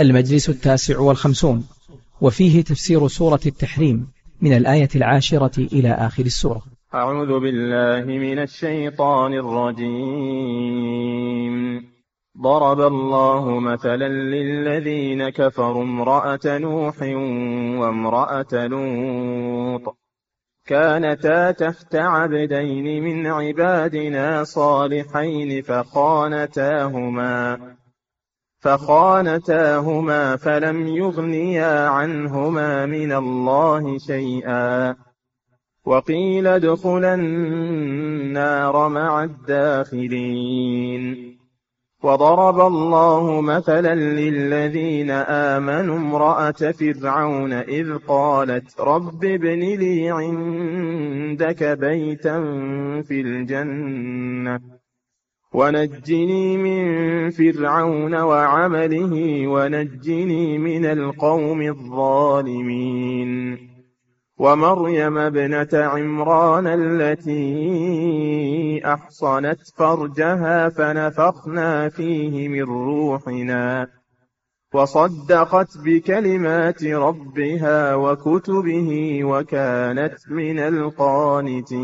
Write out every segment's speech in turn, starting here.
المجلس التاسع والخمسون وفيه تفسير سورة التحريم من الآية العاشرة إلى آخر السورة. أعوذ بالله من الشيطان الرجيم. ضرب الله مثلا للذين كفروا امرأة نوح وامرأة لوط. كانتا تحت عبدين من عبادنا صالحين فخانتاهما. فخانتاهما فلم يغنيا عنهما من الله شيئا. وقيل ادخلا النار مع الداخلين. وضرب الله مثلا للذين آمنوا امرأة فرعون إذ قالت رب ابن لي عندك بيتا في الجنة. ونجني من فرعون وعمله ونجني من القوم الظالمين. ومريم ابنة عمران التي أحصنت فرجها فنفخنا فيه من روحنا وصدقت بكلمات ربها وكتبه وكانت من القانتين.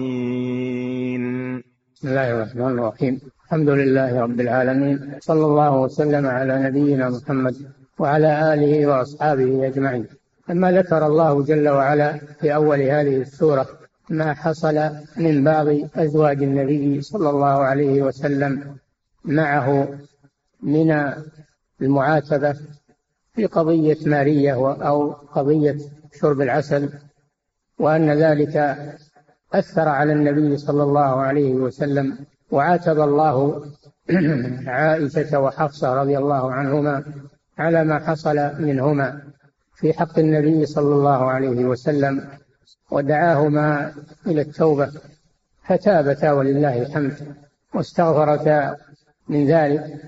بسم الله الرحمن الرحيم. الحمد لله رب العالمين صلى الله وسلم على نبينا محمد وعلى آله وأصحابه أجمعين. لما ذكر الله جل وعلا في أول هذه السورة ما حصل من بعض أزواج النبي صلى الله عليه وسلم معه من المعاتبة في قضية مارية أو قضية شرب العسل وأن ذلك أثر على النبي صلى الله عليه وسلم وعاتب الله عائشة وحفصة رضي الله عنهما على ما حصل منهما في حق النبي صلى الله عليه وسلم ودعاهما إلى التوبة فتابتا ولله الحمد واستغفرتا من ذلك.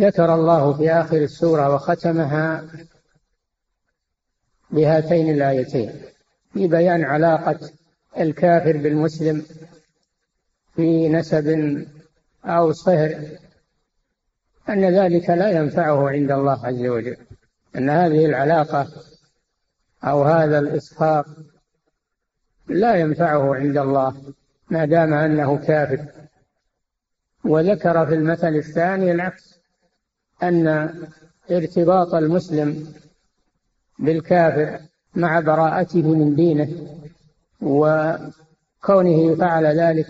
ذكر الله في آخر السورة وختمها بهاتين الآيتين في بيان علاقة الكافر بالمسلم في نسب أو صهر أن ذلك لا ينفعه عند الله عز وجل أن هذه العلاقة أو هذا الإسخاط لا ينفعه عند الله ما دام أنه كافر. وذكر في المثل الثاني العكس أن ارتباط المسلم بالكافر مع براءته من دينه وكونه فعل ذلك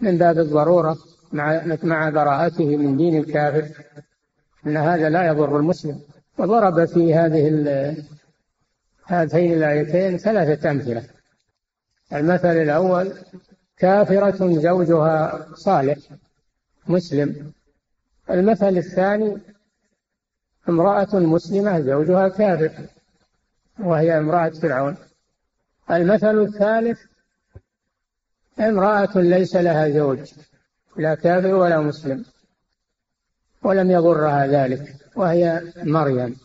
من باب الضرورة مع مع براءته من دين الكافر أن هذا لا يضر المسلم. وضرب في هذه هاتين الآيتين ثلاثة أمثلة. المثل الأول كافرة زوجها صالح مسلم. المثل الثاني امرأة مسلمة زوجها كافر وهي امرأة فرعون. المثل الثالث امرأة ليس لها زوج لا كافر ولا مسلم ولم يضرها ذلك وهي مريم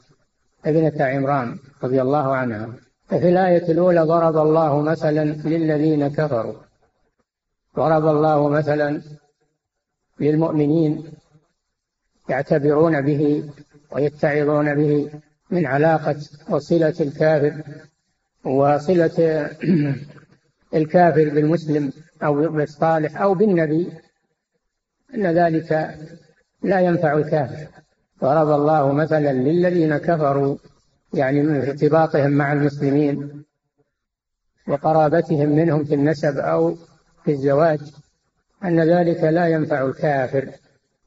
ابنة عمران رضي الله عنها. ففي الآية الأولى ضرب الله مثلا للذين كفروا. ضرب الله مثلا للمؤمنين يعتبرون به ويتعظون به من علاقة وصلة الكافر وصلة الكافر بالمسلم. أو بالصالح أو بالنبي أن ذلك لا ينفع الكافر. ضرب الله مثلا للذين كفروا يعني من ارتباطهم مع المسلمين وقرابتهم منهم في النسب أو في الزواج أن ذلك لا ينفع الكافر.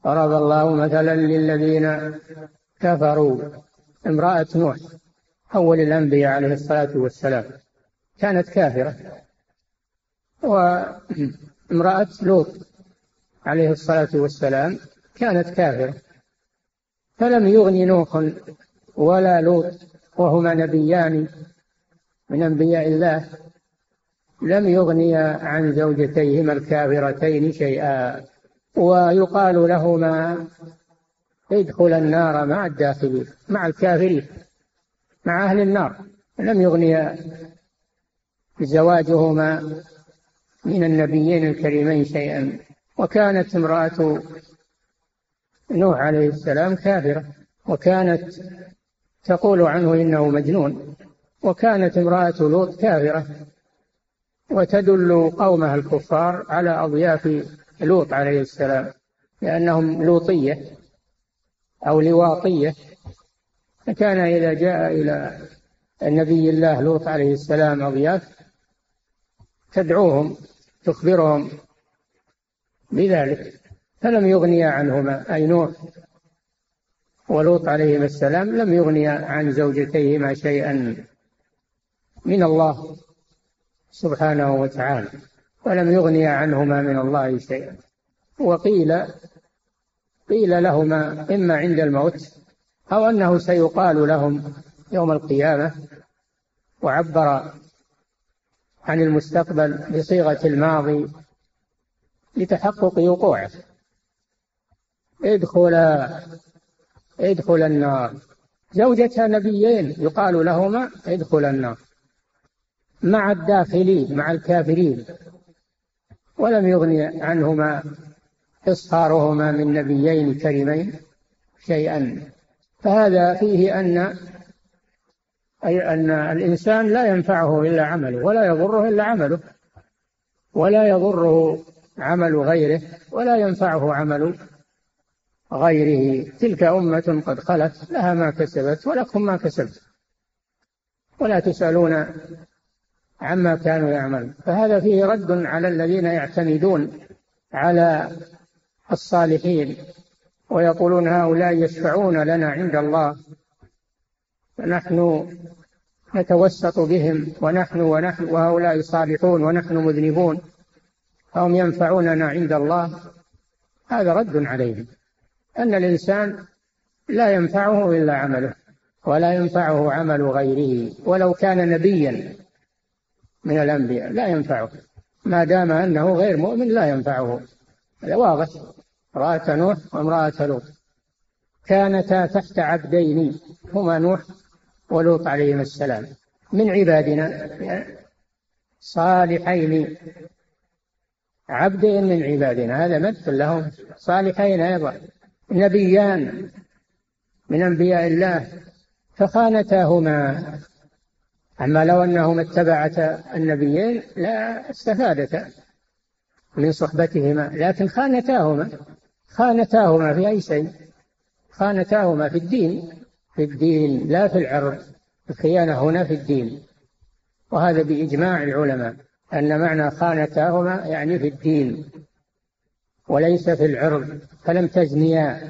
ضرب الله مثلا للذين كفروا. امرأة نوح أول الأنبياء عليه الصلاة والسلام كانت كافرة. وامرأة لوط عليه الصلاة والسلام كانت كافرة. فلم يغني نوح ولا لوط وهما نبيان من أنبياء الله. لم يغنيا عن زوجتيهما الكافرتين شيئا. ويقال لهما ادخل النار مع الداخلين مع الكافرين مع أهل النار. لم يغني زواجهما من النبيين الكريمين شيئا. وكانت امرأة نوح عليه السلام كافرة وكانت تقول عنه إنه مجنون. وكانت امرأة لوط كافرة وتدل قومها الكفار على أضياف لوط عليه السلام لأنهم لوطية أو لواطية. فكان إذا جاء إلى النبي الله لوط عليه السلام أضياف تدعوهم تخبرهم بذلك. فلم يغني عنهما أي نوح ولوط عليهما السلام لم يغني عن زوجتيهما شيئا من الله سبحانه وتعالى ولم يغني عنهما من الله شيئا. وقيل قيل لهما إما عند الموت أو أنه سيقال لهم يوم القيامة وعبر عن المستقبل بصيغة الماضي لتحقق وقوعه. ادخل ادخل النار. زوجة نبيين يقال لهما ادخل النار. مع الداخلين مع الكافرين. ولم يغني عنهما إصهارهما من نبيين كريمين شيئا. فهذا فيه أن أي أن الإنسان لا ينفعه إلا عمله ولا يضره إلا عمله ولا يضره عمل غيره ولا ينفعه عمل غيره. تلك أمة قد خلت لها ما كسبت ولكم ما كسبت ولا تسألون عما كانوا يعملون. فهذا فيه رد على الذين يعتمدون على الصالحين ويقولون هؤلاء يشفعون لنا عند الله. فنحن نتوسط بهم ونحن ونحن وهؤلاء صالحون ونحن مذنبون فهم ينفعوننا عند الله. هذا رد عليهم أن الإنسان لا ينفعه إلا عمله ولا ينفعه عمل غيره ولو كان نبيا من الأنبياء لا ينفعه ما دام أنه غير مؤمن لا ينفعه. هذا واضح امرأة نوح وامرأة لوط. كانتا تحت عبدين هما نوح ولوط عليهما السلام. من عبادنا؟ صالحين. عبدين من عبادنا. هذا مثل لهم. صالحين أيضا. نبيان من أنبياء الله. فخانتاهما. أما لو أنهما اتبعتا النبيين لا استفادتا من صحبتهما. لكن خانتاهما. خانتاهما في أي شيء؟ خانتاهما في الدين. في الدين لا في العرض الخيانة هنا في الدين. وهذا بإجماع العلماء أن معنى خانتاهما يعني في الدين وليس في العرض فلم تزنيا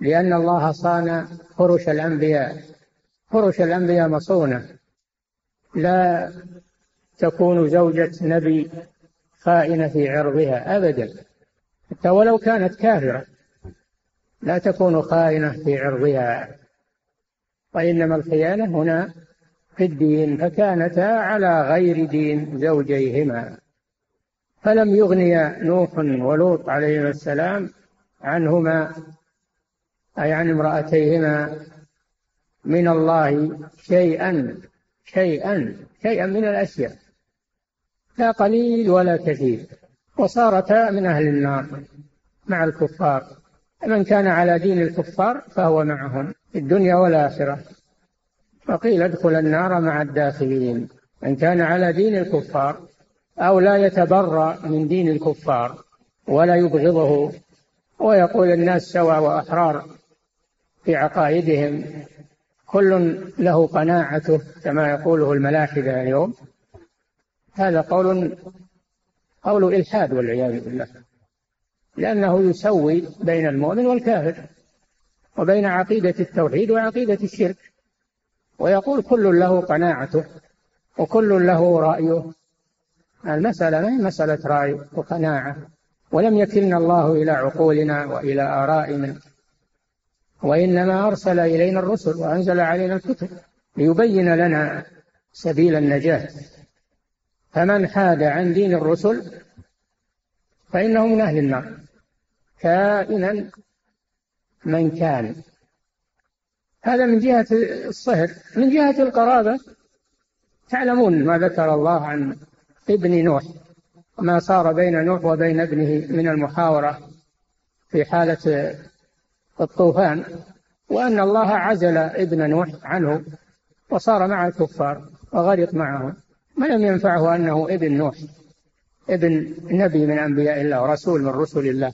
لأن الله صان فرش الأنبياء. فرش الأنبياء مصونة. لا تكون زوجة نبي خائنة في عرضها أبدا. حتى ولو كانت كافرة لا تكون خائنة في عرضها. وإنما الخيانة هنا في الدين فكانتا على غير دين زوجيهما. فلم يغني نوح ولوط عليهما السلام عنهما أي عن امرأتيهما من الله شيئا شيئا شيئا من الأشياء. لا قليل ولا كثير. وصارتا من أهل النار مع الكفار. من كان على دين الكفار فهو معهم. في الدنيا والآخرة. فقيل ادخل النار مع الداخلين من كان على دين الكفار أو لا يتبرأ من دين الكفار ولا يبغضه. ويقول الناس سواء وأحرار في عقائدهم كل له قناعته كما يقوله الملاحدة اليوم. هذا قول قول إلحاد والعياذ بالله لأنه يسوي بين المؤمن والكافر. وبين عقيدة التوحيد وعقيدة الشرك. ويقول كل له قناعته وكل له رأيه. المسألة ما هي مسألة رأي وقناعة؟ ولم يكلنا الله إلى عقولنا وإلى آرائنا. وإنما أرسل إلينا الرسل وأنزل علينا الكتب ليبين لنا سبيل النجاة. فمن حاد عن دين الرسل فإنه من أهل النار. كائنا من كان. هذا من جهة الصهر. من جهة القرابة تعلمون ما ذكر الله عن ابن نوح ما صار بين نوح وبين ابنه من المحاورة في حالة الطوفان وأن الله عزل ابن نوح عنه وصار مع الكفار وغرق معهم ما لم ينفعه أنه ابن نوح ابن نبي من أنبياء الله ورسول من رسل الله.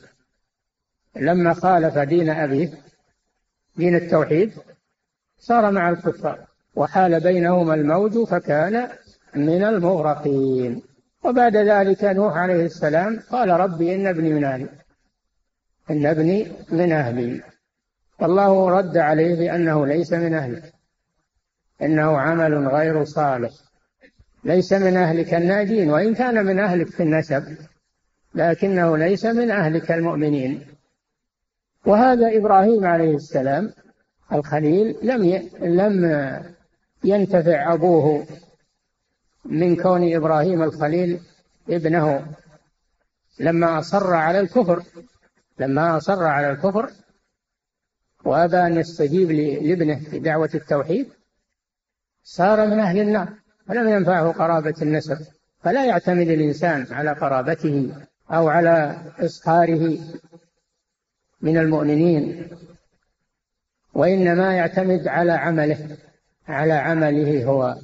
لما خالف دين أبيه دين التوحيد صار مع الكفار وحال بينهما الموج فكان من المغرقين. وبعد ذلك نوح عليه السلام قال ربي إن ابني من أهلي إن ابني من أهلي. والله رد عليه بأنه ليس من أهلك إنه عمل غير صالح. ليس من أهلك الناجين وإن كان من أهلك في النسب لكنه ليس من أهلك المؤمنين. وهذا إبراهيم عليه السلام الخليل لم. لم ينتفع أبوه من كون إبراهيم الخليل ابنه لما أصر على الكفر لما أصر على الكفر وأبى أن يستجيب لابنه في دعوة التوحيد صار من أهل النار ولم ينفعه قرابة النسب فلا يعتمد الإنسان على قرابته أو على إصهاره من المؤمنين وإنما يعتمد على عمله على عمله هو.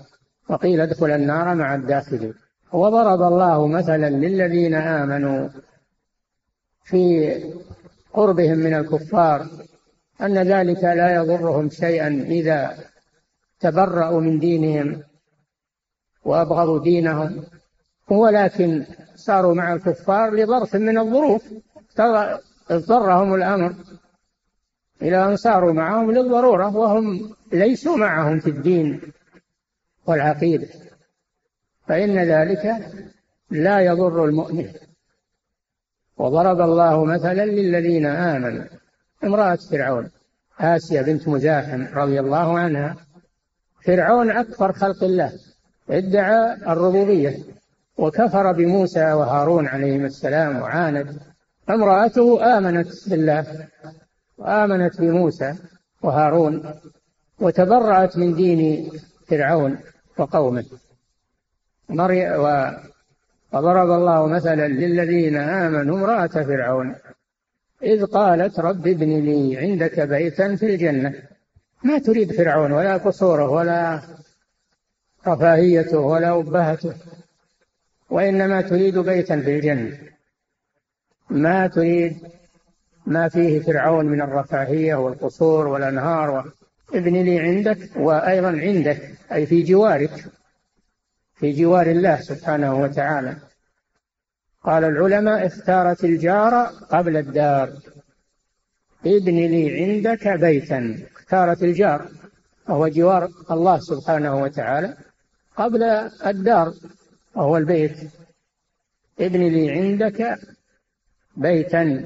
وقيل ادخل النار مع الداخلين وضرب الله مثلا للذين آمنوا في قربهم من الكفار أن ذلك لا يضرهم شيئا إذا تبرأوا من دينهم وأبغضوا دينهم. ولكن صاروا مع الكفار لظرف من الظروف. اضطرهم الأمر إلى أن صاروا معهم للضرورة وهم ليسوا معهم في الدين والعقيدة. فإن ذلك لا يضر المؤمن. وضرب الله مثلا للذين آمنوا. امرأة فرعون آسيا بنت مزاحم رضي الله عنها. فرعون أكثر خلق الله ادعى الربوبية وكفر بموسى وهارون عليهما السلام وعاند. امرأته آمنت بالله وآمنت بموسى وهارون وتبرأت من دين فرعون وقومه. وضرب الله مثلا للذين آمنوا امرأة فرعون. إذ قالت رب ابن لي عندك بيتا في الجنة. ما تريد فرعون ولا قصوره ولا رفاهيته ولا أبهته. وإنما تريد بيتا في الجنة. ما تريد ما فيه فرعون من الرفاهية والقصور والأنهار و... ابن لي عندك وأيضا عندك أي في جوارك في جوار الله سبحانه وتعالى. قال العلماء اختارت الجار قبل الدار. ابن لي عندك بيتا. اختارت الجار وهو جوار الله سبحانه وتعالى قبل الدار وهو البيت. ابن لي عندك بيتا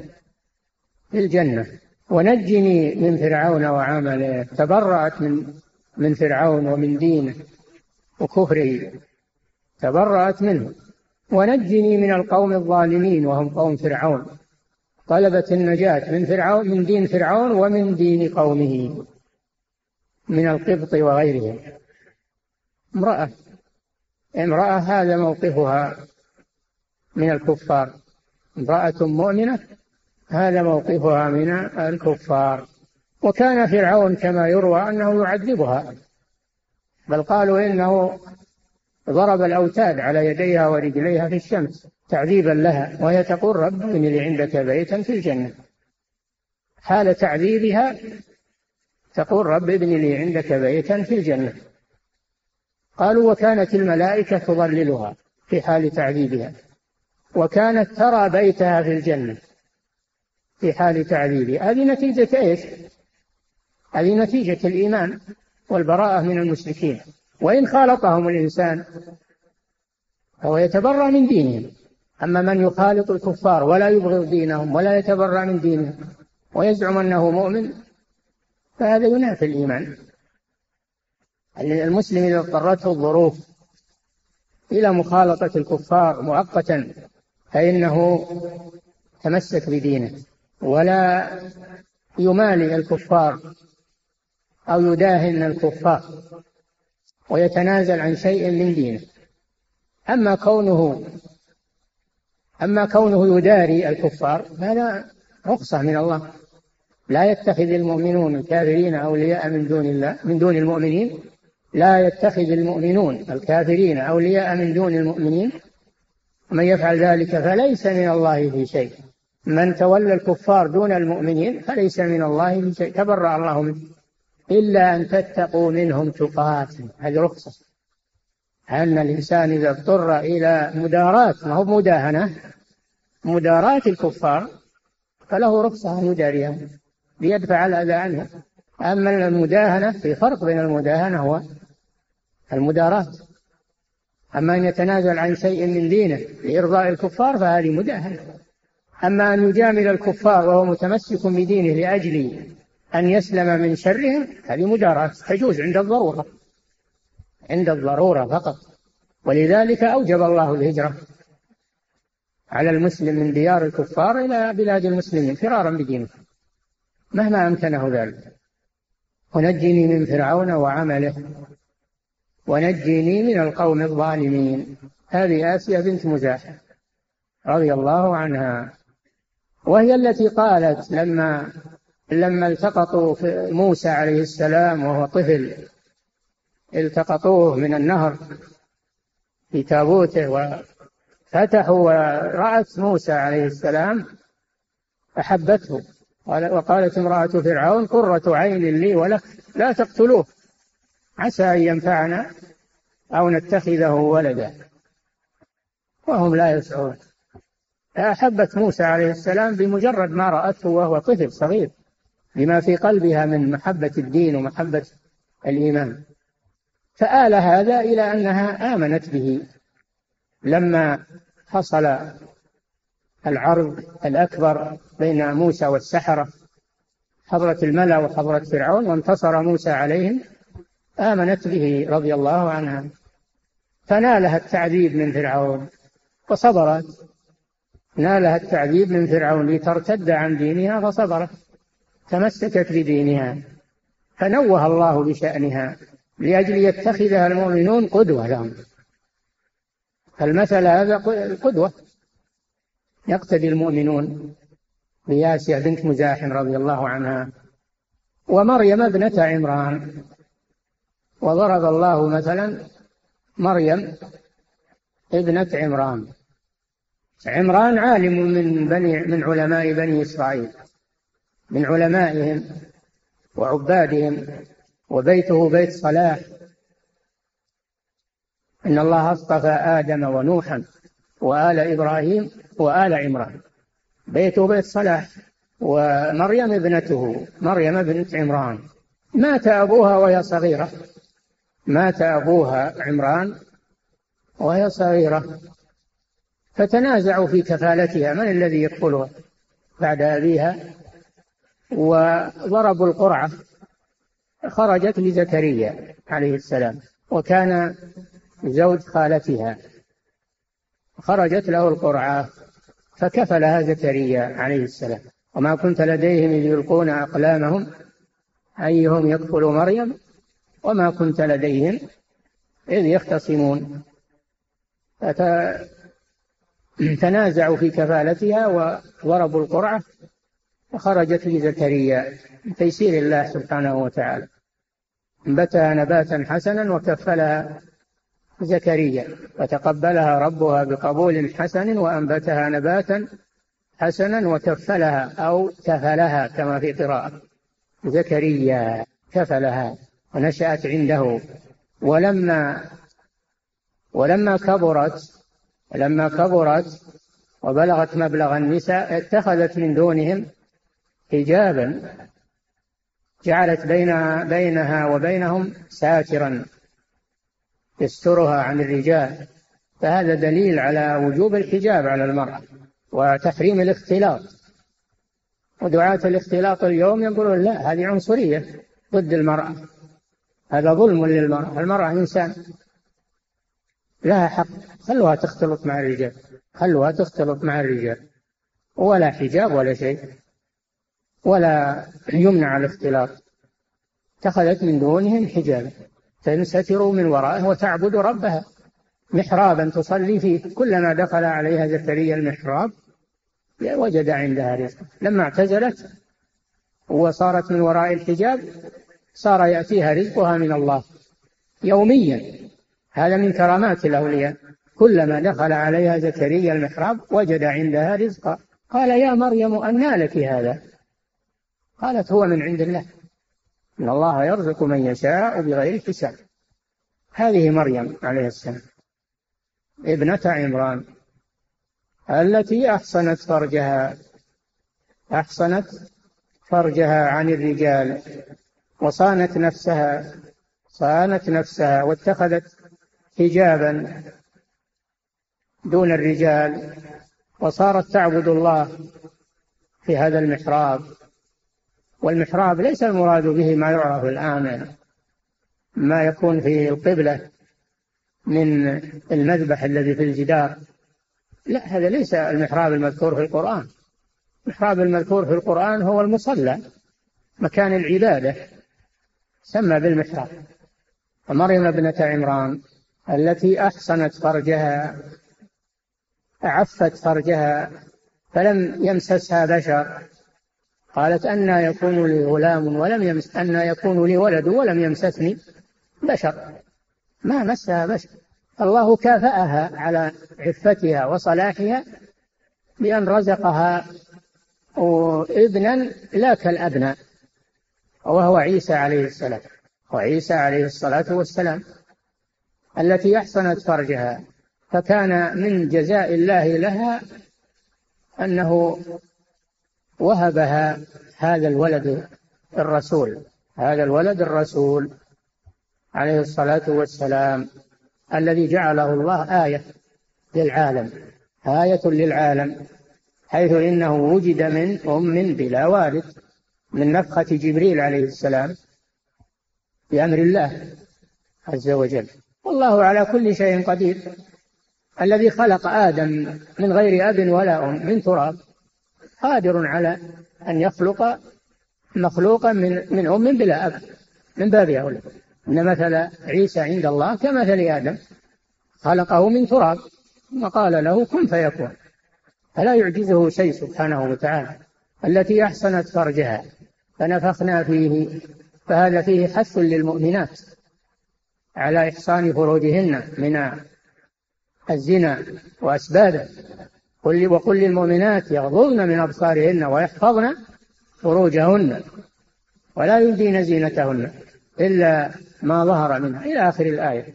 في الجنة ونجني من فرعون وعمله. تبرأت من من فرعون ومن دينه وكفره. تبرأت منه. ونجني من القوم الظالمين وهم قوم فرعون. طلبت النجاة من فرعون من دين فرعون ومن دين قومه من القبط وغيرهم. امرأة. امرأة هذا موقفها من الكفار. امرأة مؤمنة هذا موقفها من الكفار. وكان فرعون كما يروى أنه يعذبها. بل قالوا إنه ضرب الأوتاد على يديها ورجليها في الشمس تعذيبا لها وهي تقول رب ابن لي عندك بيتا في الجنة. حال تعذيبها تقول رب ابن لي عندك بيتا في الجنة. قالوا وكانت الملائكة تظللها في حال تعذيبها. وكانت ترى بيتها في الجنة في حال تعذيبها هذه نتيجة إيش؟ هذه نتيجة الإيمان والبراءة من المشركين. وإن خالطهم الإنسان فهو يتبرأ من دينهم. أما من يخالط الكفار ولا يبغض دينهم ولا يتبرأ من دينهم ويزعم أنه مؤمن فهذا ينافي الإيمان. المسلم إذا اضطرته الظروف إلى مخالطة الكفار مؤقتا فإنه تمسك بدينه ولا يمالي الكفار أو يداهن الكفار ويتنازل عن شيء من دينه. أما كونه أما كونه يداري الكفار هذا رخصة من الله. لا يتخذ المؤمنون الكافرين أولياء من دون الله من دون المؤمنين. لا يتخذ المؤمنون الكافرين أولياء من دون المؤمنين ومن يفعل ذلك فليس من الله في شيء. من تولى الكفار دون المؤمنين فليس من الله في شيء. تبرأ الله منه. إلا أن تتقوا منهم تقات هذه رخصة. أن الإنسان إذا اضطر إلى مداراة ما هو مداهنة؟ مداراة الكفار فله رخصة أن يداريهم ليدفع الأذى عنه أما المداهنة في فرق بين المداهنة والمداراة أما أن يتنازل عن شيء من دينه لإرضاء الكفار فهذه مداهنة. أما أن يجامل الكفار وهو متمسك بدينه لأجل أن يسلم من شرهم هذه مداراة تجوز عند الضرورة. عند الضرورة فقط. ولذلك أوجب الله الهجرة على المسلم من ديار الكفار إلى بلاد المسلمين فرارا بدينه. مهما أمكنه ذلك. ونجني من فرعون وعمله. ونجني من القوم الظالمين. هذه آسيا بنت مزاحم رضي الله عنها. وهي التي قالت لما لما التقطوا في موسى عليه السلام وهو طفل التقطوه من النهر في تابوته وفتحوا ورأت موسى عليه السلام أحبته. وقالت امرأة فرعون قرة عين لي ولك لا تقتلوه. عسى أن ينفعنا أو نتخذه ولدا. وهم لا يسعون. فأحبت موسى عليه السلام بمجرد ما رأته وهو طفل صغير لما في قلبها من محبة الدين ومحبة الإيمان. فآل هذا إلى أنها آمنت به. لما حصل العرض الأكبر بين موسى والسحرة حضرة الملأ وحضرة فرعون وانتصر موسى عليهم آمنت به رضي الله عنها. فنالها التعذيب من فرعون. فصبرت. نالها التعذيب من فرعون لترتد عن دينها فصبرت. تمسكت بدينها. فنوه الله بشأنها لأجل يتخذها المؤمنون قدوة لهم. فالمثل هذا قدوة. يقتدي المؤمنون بياسيا بنت مزاحم رضي الله عنها. ومريم ابنة عمران. وضرب الله مثلا مريم ابنة عمران. عمران عالم من بني من علماء بني إسرائيل من علمائهم وعبادهم وبيته بيت صلاح. إن الله اصطفى آدم ونوحا وآل إبراهيم وآل عمران. بيته بيت صلاح ومريم ابنته مريم بنت عمران. مات أبوها وهي صغيرة. مات أبوها عمران وهي صغيرة فتنازعوا في كفالتها من الذي يكفلها بعد أبيها؟ وضربوا القرعة خرجت لزكريا عليه السلام وكان زوج خالتها خرجت له القرعة فكفلها زكريا عليه السلام. وما كنت لديهم إذ يلقون أقلامهم أيهم يكفل مريم؟ وما كنت لديهم إذ يختصمون. فتنازعوا في كفالتها وضربوا القرعة فخرجت لزكريا تيسير الله سبحانه وتعالى. أنبتها نباتا حسنا وكفلها زكريا فتقبلها ربها بقبول حسن وأنبتها نباتا حسنا وكفلها أو كفلها كما في قراءة. زكريا كفلها. ونشأت عنده. ولما ولما كبرت ولما كبرت وبلغت مبلغ النساء اتخذت من دونهم حجابا. جعلت بين بينها وبينهم ساترا. يسترها عن الرجال. فهذا دليل على وجوب الحجاب على المرأة وتحريم الاختلاط. ودعاة الاختلاط اليوم يقولون لا هذه عنصرية ضد المرأة. هذا ظلم للمرأة. المرأة إنسان لها حق. خلوها تختلط مع الرجال. خلوها تختلط مع الرجال. ولا حجاب ولا شيء. ولا يمنع الاختلاط. اتخذت من دونهم حجابا. تنستر من ورائه وتعبد ربها. محرابا تصلي فيه. كلما دخل عليها زكريا المحراب وجد عندها رزقا لما اعتزلت وصارت من وراء الحجاب صار يأتيها رزقها من الله يوميا. هذا من كرامات الأولياء. كلما دخل عليها زكريا المحراب وجد عندها رزقا. قال يا مريم أنى لك هذا؟ قالت هو من عند الله. إن الله يرزق من يشاء بغير حساب. هذه مريم عليه السلام ابنة عمران التي أحصنت فرجها أحصنت فرجها عن الرجال. وصانت نفسها صانت نفسها واتخذت حجابا دون الرجال وصارت تعبد الله في هذا المحراب. والمحراب ليس المراد به ما يعرف الآن ما يكون في القبلة من المذبح الذي في الجدار. لا هذا ليس المحراب المذكور في القرآن. المحراب المذكور في القرآن هو المصلى مكان العبادة. سمى بالمحراب. ومريم ابنة عمران التي أحصنت فرجها أعفت فرجها فلم يمسسها بشر. قالت أنى يكون لي غلام ولم يمس أنى يكون لي ولد ولم يمسسني بشر. ما مسها بشر. الله كافأها على عفتها وصلاحها بأن رزقها ابنا لا كالأبناء. وهو عيسى عليه السلام. وعيسى عليه الصلاة والسلام التي أحصنت فرجها. فكان من جزاء الله لها أنه وهبها هذا الولد الرسول. هذا الولد الرسول عليه الصلاة والسلام الذي جعله الله آية للعالم. آية للعالم حيث إنه وجد من أم بلا والد من نفخة جبريل عليه السلام بأمر الله عز وجل. والله على كل شيء قدير. الذي خلق آدم من غير أب ولا أم من تراب قادر على أن يخلق مخلوقا من من أم بلا أب من باب أولى. إن مثل عيسى عند الله كمثل آدم. خلقه من تراب. وقال له كن فيكون. فلا يعجزه شيء سبحانه وتعالى. التي أحسنت فرجها فنفخنا فيه فهذا فيه حث للمؤمنات على إحصان فروجهن من الزنا وأسبابه قل وقل للمؤمنات يغضضن من أبصارهن ويحفظن فروجهن ولا يبدين زينتهن إلا ما ظهر منها. إلى آخر الآية.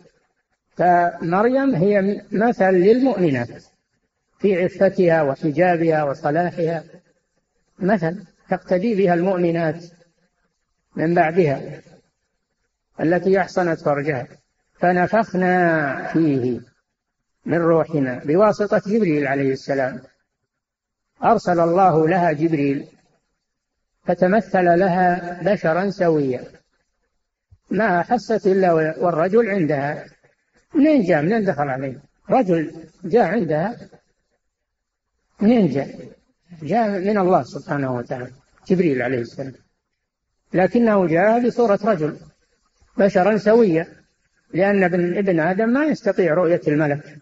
فمريم هي مثل للمؤمنات في عفتها وحجابها وصلاحها. مثل تقتدي بها المؤمنات من بعدها التي أحصنت فرجها. فنفخنا فيه من روحنا بواسطة جبريل عليه السلام. أرسل الله لها جبريل فتمثل لها بشرا سويا. ما أحست إلا والرجل عندها. منين جاء؟ منين دخل عليه؟ رجل جاء عندها. منين جاء؟ جاء من الله سبحانه وتعالى جبريل عليه السلام. لكنه جاء بصورة رجل بشرا سويا لأن ابن, آدم ما يستطيع رؤية الملك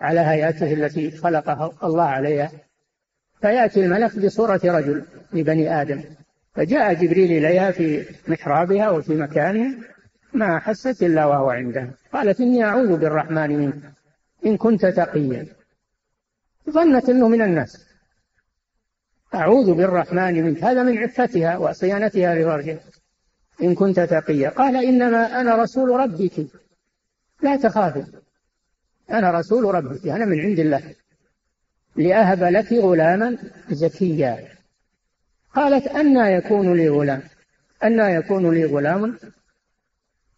على هيئته التي خلقها الله عليها. فيأتي الملك بصورة رجل لبني آدم. فجاء جبريل إليها في محرابها وفي مكانها ما حست إلا وهو عندها قالت إني أعوذ بالرحمن منك إن كنت تقيا. ظنت أنه من الناس. أعوذ بالرحمن منك. هذا من عفتها وصيانتها لفرجها إن كنت تقيا. قال إنما أنا رسول ربك. لا تخافي. أنا رسول ربك. أنا من عند الله. لأهب لك غلاما زكيا. قالت أنى يكون لي غلام. أنى يكون لي غلام.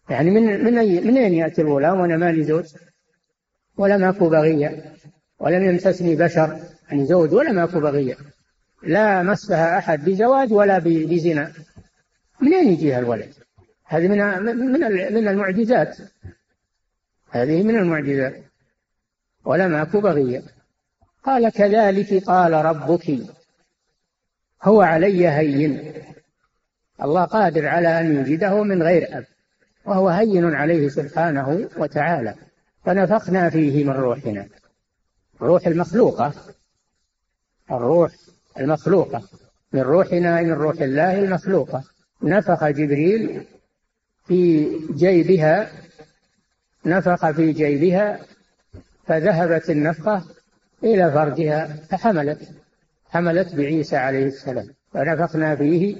يعني من من أي من أين يأتي الغلام؟ وأنا مالي زوج. ولم أكو بغية. ولم يمسسني بشر. يعني زوج. ولم أكو بغية. لا مسها أحد بزواج ولا بزنا. منين يجيها الولد؟ هذه من من من المعجزات. هذه من المعجزات. ولم أكو بغية قال كذلك قال ربك. هو علي هين. الله قادر على أن يوجده من غير أب. وهو هين عليه سبحانه وتعالى. فنفخنا فيه من روحنا. الروح المخلوقة. الروح المخلوقة. من روحنا من روح الله المخلوقة. نفخ جبريل في جيبها نفخ في جيبها فذهبت النفخة إلى فرجها فحملت حملت بعيسى عليه السلام. فنفخنا فيه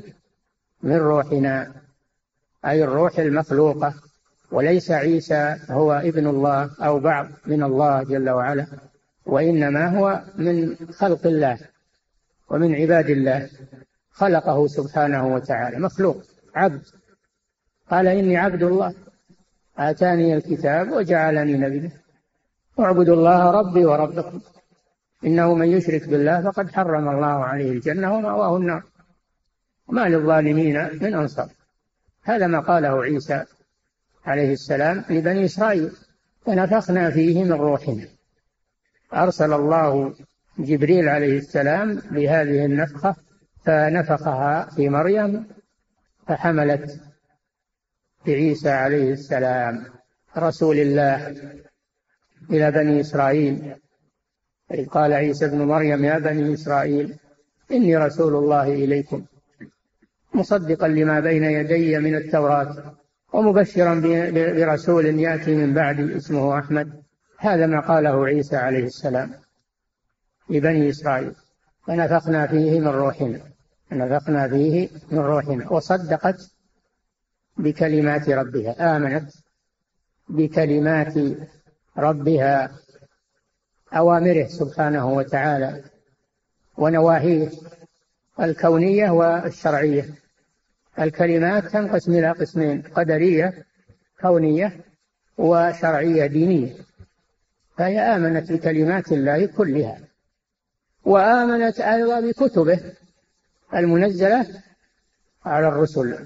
من روحنا أي الروح المخلوقة. وليس عيسى هو ابن الله أو بعض من الله جل وعلا وإنما هو من خلق الله. ومن عباد الله خلقه سبحانه وتعالى. مخلوق عبد. قال إني عبد الله. آتاني الكتاب وجعلني نبيا. اعبدوا الله ربي وربكم. إنه من يشرك بالله فقد حرم الله عليه الجنة ومأواه النار. وما للظالمين من أنصار. هذا ما قاله عيسى عليه السلام لبني إسرائيل. فنفخنا فيه من روحنا. أرسل الله جبريل عليه السلام بهذه النفخة فنفخها في مريم فحملت بعيسى عليه السلام. رسول الله إلى بني إسرائيل. إذ قال عيسى ابن مريم يا بني إسرائيل إني رسول الله إليكم مصدقا لما بين يدي من التوراة ومبشرا برسول يأتي من بعدي اسمه أحمد. هذا ما قاله عيسى عليه السلام. لبني إسرائيل. فنفخنا فيه من روحنا. نفخنا فيه من روحنا. وصدقت بكلمات ربها. آمنت بكلمات ربها أوامره سبحانه وتعالى ونواهيه الكونية والشرعية. الكلمات تنقسم إلى قسمين قدرية كونية وشرعية دينية. فهي آمنت بكلمات الله كلها. وآمنت أيضا بكتبه المنزلة على الرسل.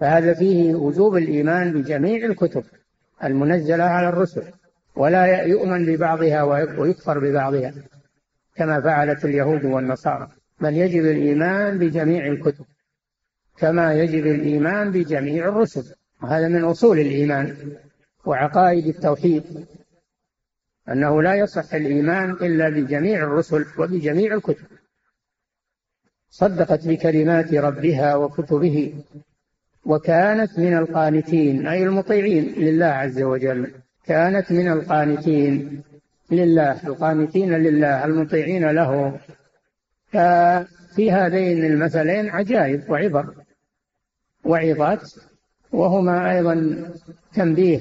فهذا فيه وجوب الإيمان بجميع الكتب المنزلة على الرسل ولا يؤمن ببعضها ويكفر ببعضها كما فعلت اليهود والنصارى. بل يجب الإيمان بجميع الكتب كما يجب الإيمان بجميع الرسل. وهذا من أصول الإيمان وعقائد التوحيد. أنه لا يصح الإيمان إلا بجميع الرسل وبجميع الكتب. صدقت بكلمات ربها وكتبه وكانت من القانتين أي المطيعين لله عز وجل. كانت من القانتين لله القانتين لله المطيعين له. ففي هذين المثلين عجائب وعبر وعظات وهما أيضا تنبيه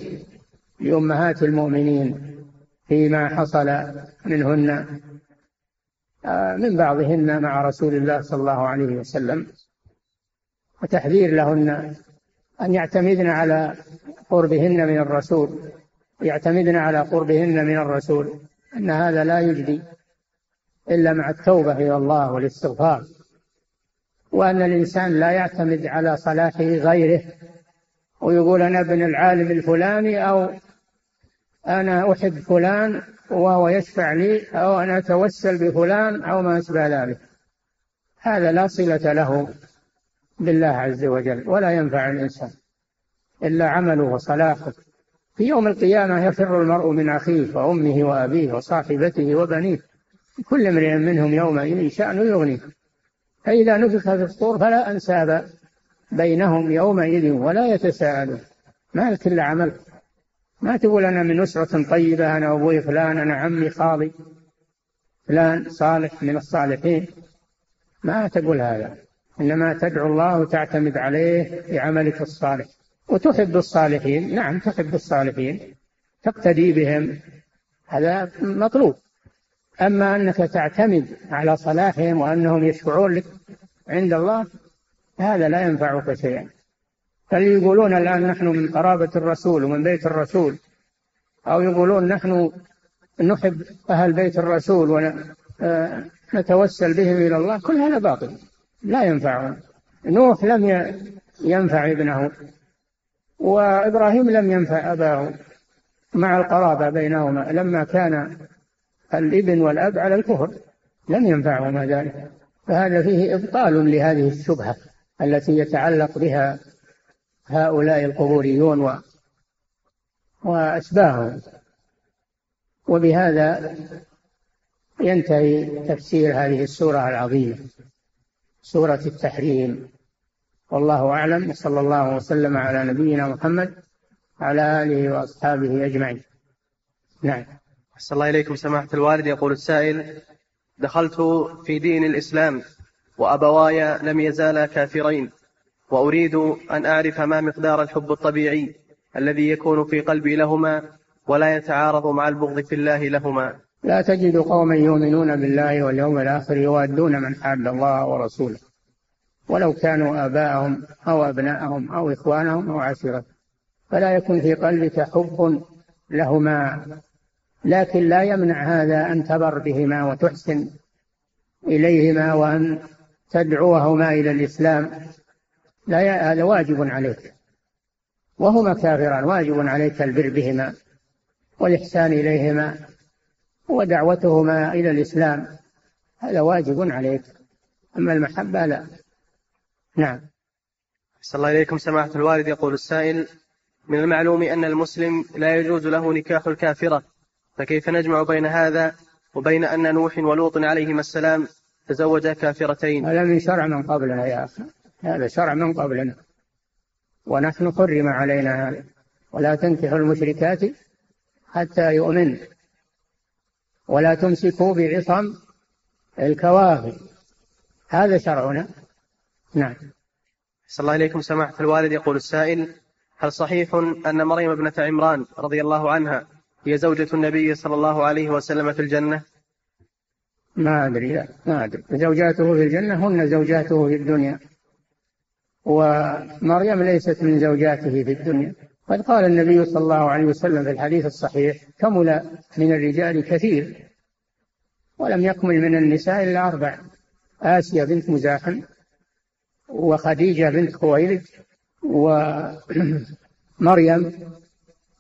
لأمهات المؤمنين. فيما حصل منهن آه، من بعضهن مع رسول الله صلى الله عليه وسلم. وتحذير لهن أن يعتمدن على قربهن من الرسول يعتمدن على قربهن من الرسول أن هذا لا يجدي إلا مع التوبة إلى الله والاستغفار. وأن الإنسان لا يعتمد على صلاحه غيره ويقول أنا ابن العالم الفلاني أو أنا أحب فلان وهو يشفع لي أو أنا أتوسل بفلان أو ما أشبه ذلك. هذا لا صلة له بالله عز وجل ولا ينفع الإنسان إلا عمله وصلاحه. في يوم القيامة يفر المرء من أخيه وأمه وأبيه وصاحبته وبنيه. كل امرئ منهم يومئذ شأن يغنيه فإذا نفخ في الصور فلا أنساب بينهم يومئذ ولا يتساءلون. ما لك إلا عمل. ما تقول أنا من أسرة طيبة أنا أبوي فلان أنا عمي خالي فلان صالح من الصالحين. ما تقول هذا. إنما تدعو الله وتعتمد عليه في عملك الصالح. وتحب الصالحين. نعم تحب الصالحين. تقتدي بهم. هذا مطلوب. أما أنك تعتمد على صلاحهم وأنهم يشفعون لك عند الله هذا لا ينفعك شيئا. فاللي يقولون الآن نحن من قرابة الرسول ومن بيت الرسول؟ أو يقولون نحن نحب أهل بيت الرسول ونتوسل بهم إلى الله؟ كل هذا باطل لا ينفعهم. نوح لم ينفع ابنه وإبراهيم لم ينفع أباه. مع القرابة بينهما لما كان الإبن والأب على الكفر لم ينفعهما ذلك. فهذا فيه إبطال لهذه الشبهة التي يتعلق بها هؤلاء القبوريون و وأشباههم. وبهذا ينتهي تفسير هذه السورة العظيمة سورة التحريم. والله أعلم وصلى الله وسلم على نبينا محمد على آله وأصحابه أجمعين. نعم. أحسن الله إليكم سماحة الوالد. يقول السائل دخلت في دين الإسلام وأبواي لم يزالا كافرين. وأريد أن أعرف ما مقدار الحب الطبيعي الذي يكون في قلبي لهما ولا يتعارض مع البغض في الله لهما. لا تجد قوما يؤمنون بالله واليوم الآخر يوادون من حاد الله ورسوله. ولو كانوا آباءهم أو أبناءهم أو إخوانهم أو عشيرتهم. فلا يكن في قلبك حب لهما. لكن لا يمنع هذا أن تبر بهما وتحسن إليهما وأن تدعوهما إلى الإسلام. لا هذا واجب عليك. وهما كافران واجب عليك البر بهما والإحسان إليهما ودعوتهما إلى الإسلام. هذا واجب عليك. أما المحبة لا. نعم. صلى الله إليكم سماحة الوالد. يقول السائل من المعلوم أن المسلم لا يجوز له نكاح الكافرة فكيف نجمع بين هذا وبين أن نوح ولوط عليهما السلام تزوجا كافرتين؟ هذا من شرع من قبلنا يا أخي. هذا شرع من قبلنا. ونحن حرم علينا هذا. ولا تنكحوا المشركات حتى يؤمن. ولا تمسكوا بعصم الكوافر هذا شرعنا. نعم. صلى الله إليكم سماحة الوالد يقول السائل هل صحيح أن مريم ابنة عمران رضي الله عنها هي زوجة النبي صلى الله عليه وسلم في الجنة؟ ما أدري. لا ما أدري. زوجاته في الجنة هن زوجاته في الدنيا. ومريم ليست من زوجاته في الدنيا. قد قال النبي صلى الله عليه وسلم في الحديث الصحيح كمل من الرجال كثير ولم يكمل من النساء إلا أربع آسيا بنت مزاحم وخديجة بنت خويلد ومريم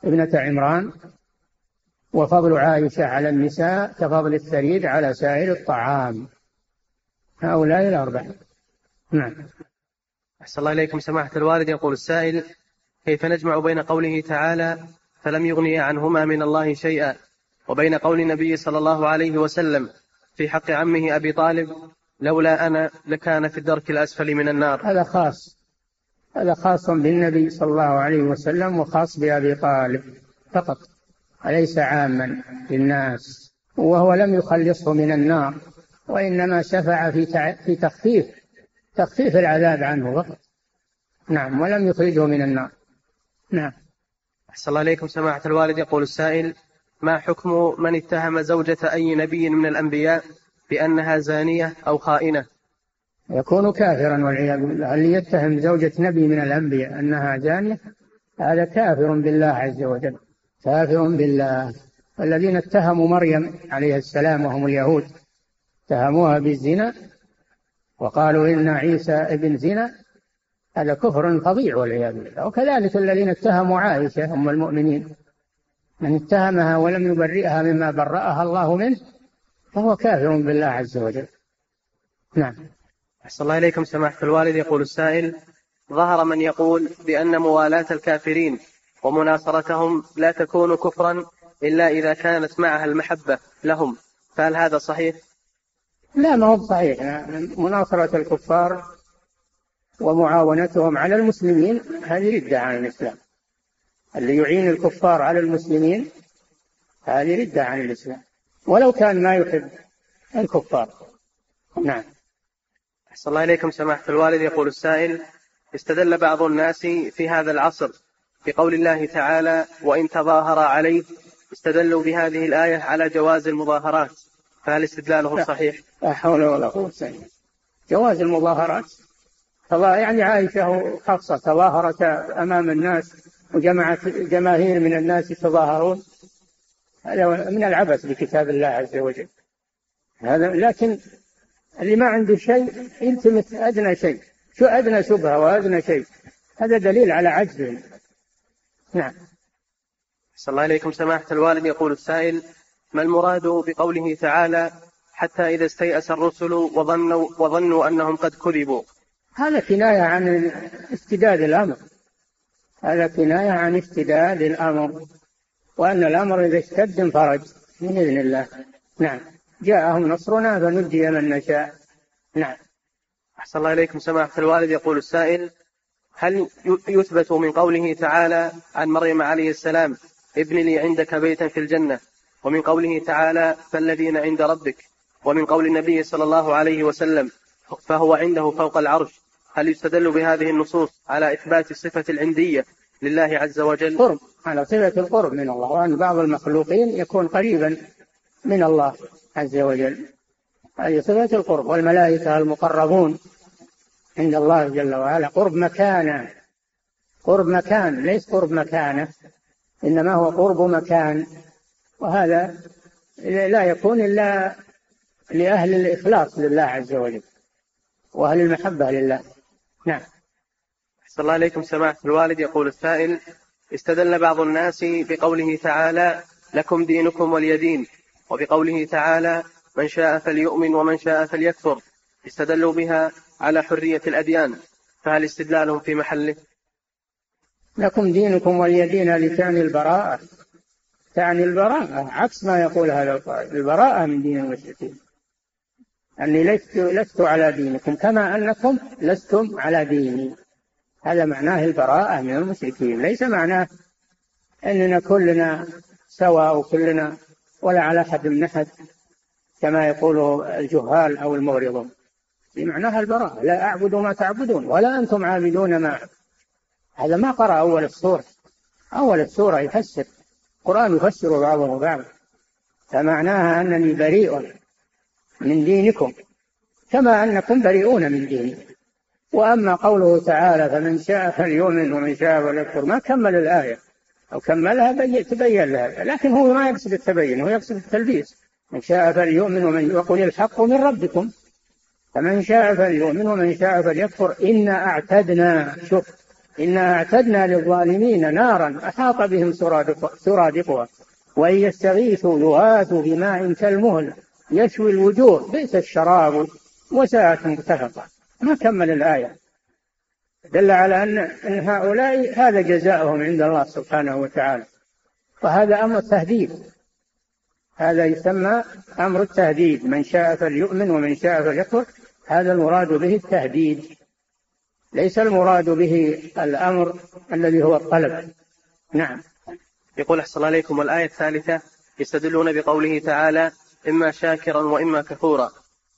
ابنة عمران وفضل عائشة على النساء كفضل الثريد على سائر الطعام. هؤلاء الأربعة نعم. أحسن الله إليكم سماحة الوالد. يقول السائل كيف نجمع بين قوله تعالى فلم يغني عنهما من الله شيئا؟ وبين قول النبي صلى الله عليه وسلم في حق عمه أبي طالب لولا أنا لكان في الدرك الأسفل من النار. هذا خاص. هذا خاص بالنبي صلى الله عليه وسلم وخاص بأبي طالب فقط أليس عاما للناس؟ وهو لم يخلصه من النار وإنما شفع في في تخفيف. تخفيف العذاب عنه فقط. نعم ولم يخرجه من النار. نعم. أحسن الله إليكم سماحة الوالد. يقول السائل ما حكم من اتهم زوجة أي نبي من الأنبياء بأنها زانية أو خائنة؟ يكون كافرا والعياذ بالله. اللي يتهم زوجة نبي من الأنبياء أنها زانية؟ هذا كافر بالله عز وجل. كافر بالله. الذين اتهموا مريم عليه السلام وهم اليهود اتهموها بالزنا وقالوا إن عيسى ابن زنا هذا كفر فظيع والعياذ بالله. وكذلك الذين اتهموا عائشة أم المؤمنين. من اتهمها ولم يبرئها مما برأها الله منه فهو كافر بالله عز وجل. نعم. أحسن الله إليكم. سماحة الوالد يقول السائل ظهر من يقول بأن موالاة الكافرين ومناصرتهم لا تكون كفرا إلا إذا كانت معها المحبة لهم. فهل هذا صحيح؟ لا ما هو صحيح. مناصرة الكفار ومعاونتهم على المسلمين هذه ردة عن الإسلام. اللي يعين الكفار على المسلمين هذه ردة عن الإسلام. ولو كان ما يحب الكفار. نعم. أحسن الله إليكم سماحة الوالد. يقول السائل استدل بعض الناس في هذا العصر بقول الله تعالى وإن تظاهر عليه استدلوا بهذه الآية على جواز المظاهرات. فهل استدلالهم صحيح؟ لا حول ولا قوة إلا بالله. جواز المظاهرات. يعني عائشة وحفصة تظاهرتا أمام الناس وجمعت جماهير من الناس يتظاهرون. هذا من العبث بكتاب الله عز وجل. هذا لكن اللي ما عنده شيء يلتمس أدنى شيء. شو أدنى شبهة وأدنى شيء؟ هذا دليل على عجزه نعم. صلى الله عليكم. سماحة الوالد يقول السائل ما المراد بقوله تعالى حتى إذا استيأس الرسل وظنوا وظنوا أنهم قد كذبوا؟ هذا كناية عن اشتداد الأمر. هذا كناية عن اشتداد الأمر. وأن الأمر إذا اشتد انفرج من إذن الله. نعم. جاءهم نصرنا فنجي من نشاء. نعم. أحسن الله إليكم. سماحة الوالد يقول السائل هل يثبت من قوله تعالى عن مريم عليه السلام ابن لي عندك بيتا في الجنة ومن قوله تعالى فالذين عند ربك ومن قول النبي صلى الله عليه وسلم فهو عنده فوق العرش. هل يستدل بهذه النصوص على إثبات الصفة العندية لله عز وجل؟ قرب على صفة القرب من الله وأن بعض المخلوقين يكون قريبا من الله عز وجل. هذه صفة القرب. والملائكة المقربون عند الله جل وعلا. قرب مكانة. قرب مكان ليس قرب مكانة إنما هو قرب مكان. وهذا لا يكون إلا لأهل الإخلاص لله عز وجل وأهل المحبة لله. نعم. أحسن الله عليكم سماحة الوالد. يقول السائل استدل بعض الناس بقوله تعالى لكم دينكم ولي دين وبقوله تعالى من شاء فليؤمن ومن شاء فليكفر. استدلوا بها على حرية الأديان. فهل استدلالهم في محله؟ لكم دينكم ولي دين لتعني البراءة. تعني البراءة عكس ما يقول هذا القائل البراءة من دين المشركين. أني لست لست على دينكم كما أنكم لستم على ديني. هذا معناه البراءة من المشركين. ليس معناه أننا كلنا سواء وكلنا ولا على حد من أحد كما يقول الجهال أو المغرضون. بمعناها البراءة. لا أعبد ما تعبدون ولا أنتم عابدون ما. هذا ما قرأ أول السورة. أول السورة يفسر القرآن يفسر بعضه بعضا فمعناها أنني بريء من دينكم كما أنكم بريئون من ديني. وأما قوله تعالى فمن شاء فليؤمن ومن شاء فليكفر ما كمل الآية أو كملها بي تبين لها لكن هو ما يقصد التبين هو يقصد التلبيس. من شاء فليؤمن ومن وقل الحق من ربكم. فمن شاء فليؤمن ومن شاء فليكفر إنا أعتدنا. شوف إنا أعتدنا للظالمين نارا أحاط بهم سرادقها وإن يستغيثوا يغاثوا بماء كالمهل يشوي الوجوه بئس الشراب وساءت مرتفقة ما كمل الآية. دل على أن هؤلاء هذا جزاؤهم عند الله سبحانه وتعالى. وهذا أمر تهديد. هذا يسمى أمر التهديد. من شاء فليؤمن ومن شاء فليكفر. هذا المراد به التهديد. ليس المراد به الأمر الذي هو الطلب. نعم. يقول أحسن الله عليكم والآية الثالثة يستدلون بقوله تعالى إما شاكرا وإما كفورا.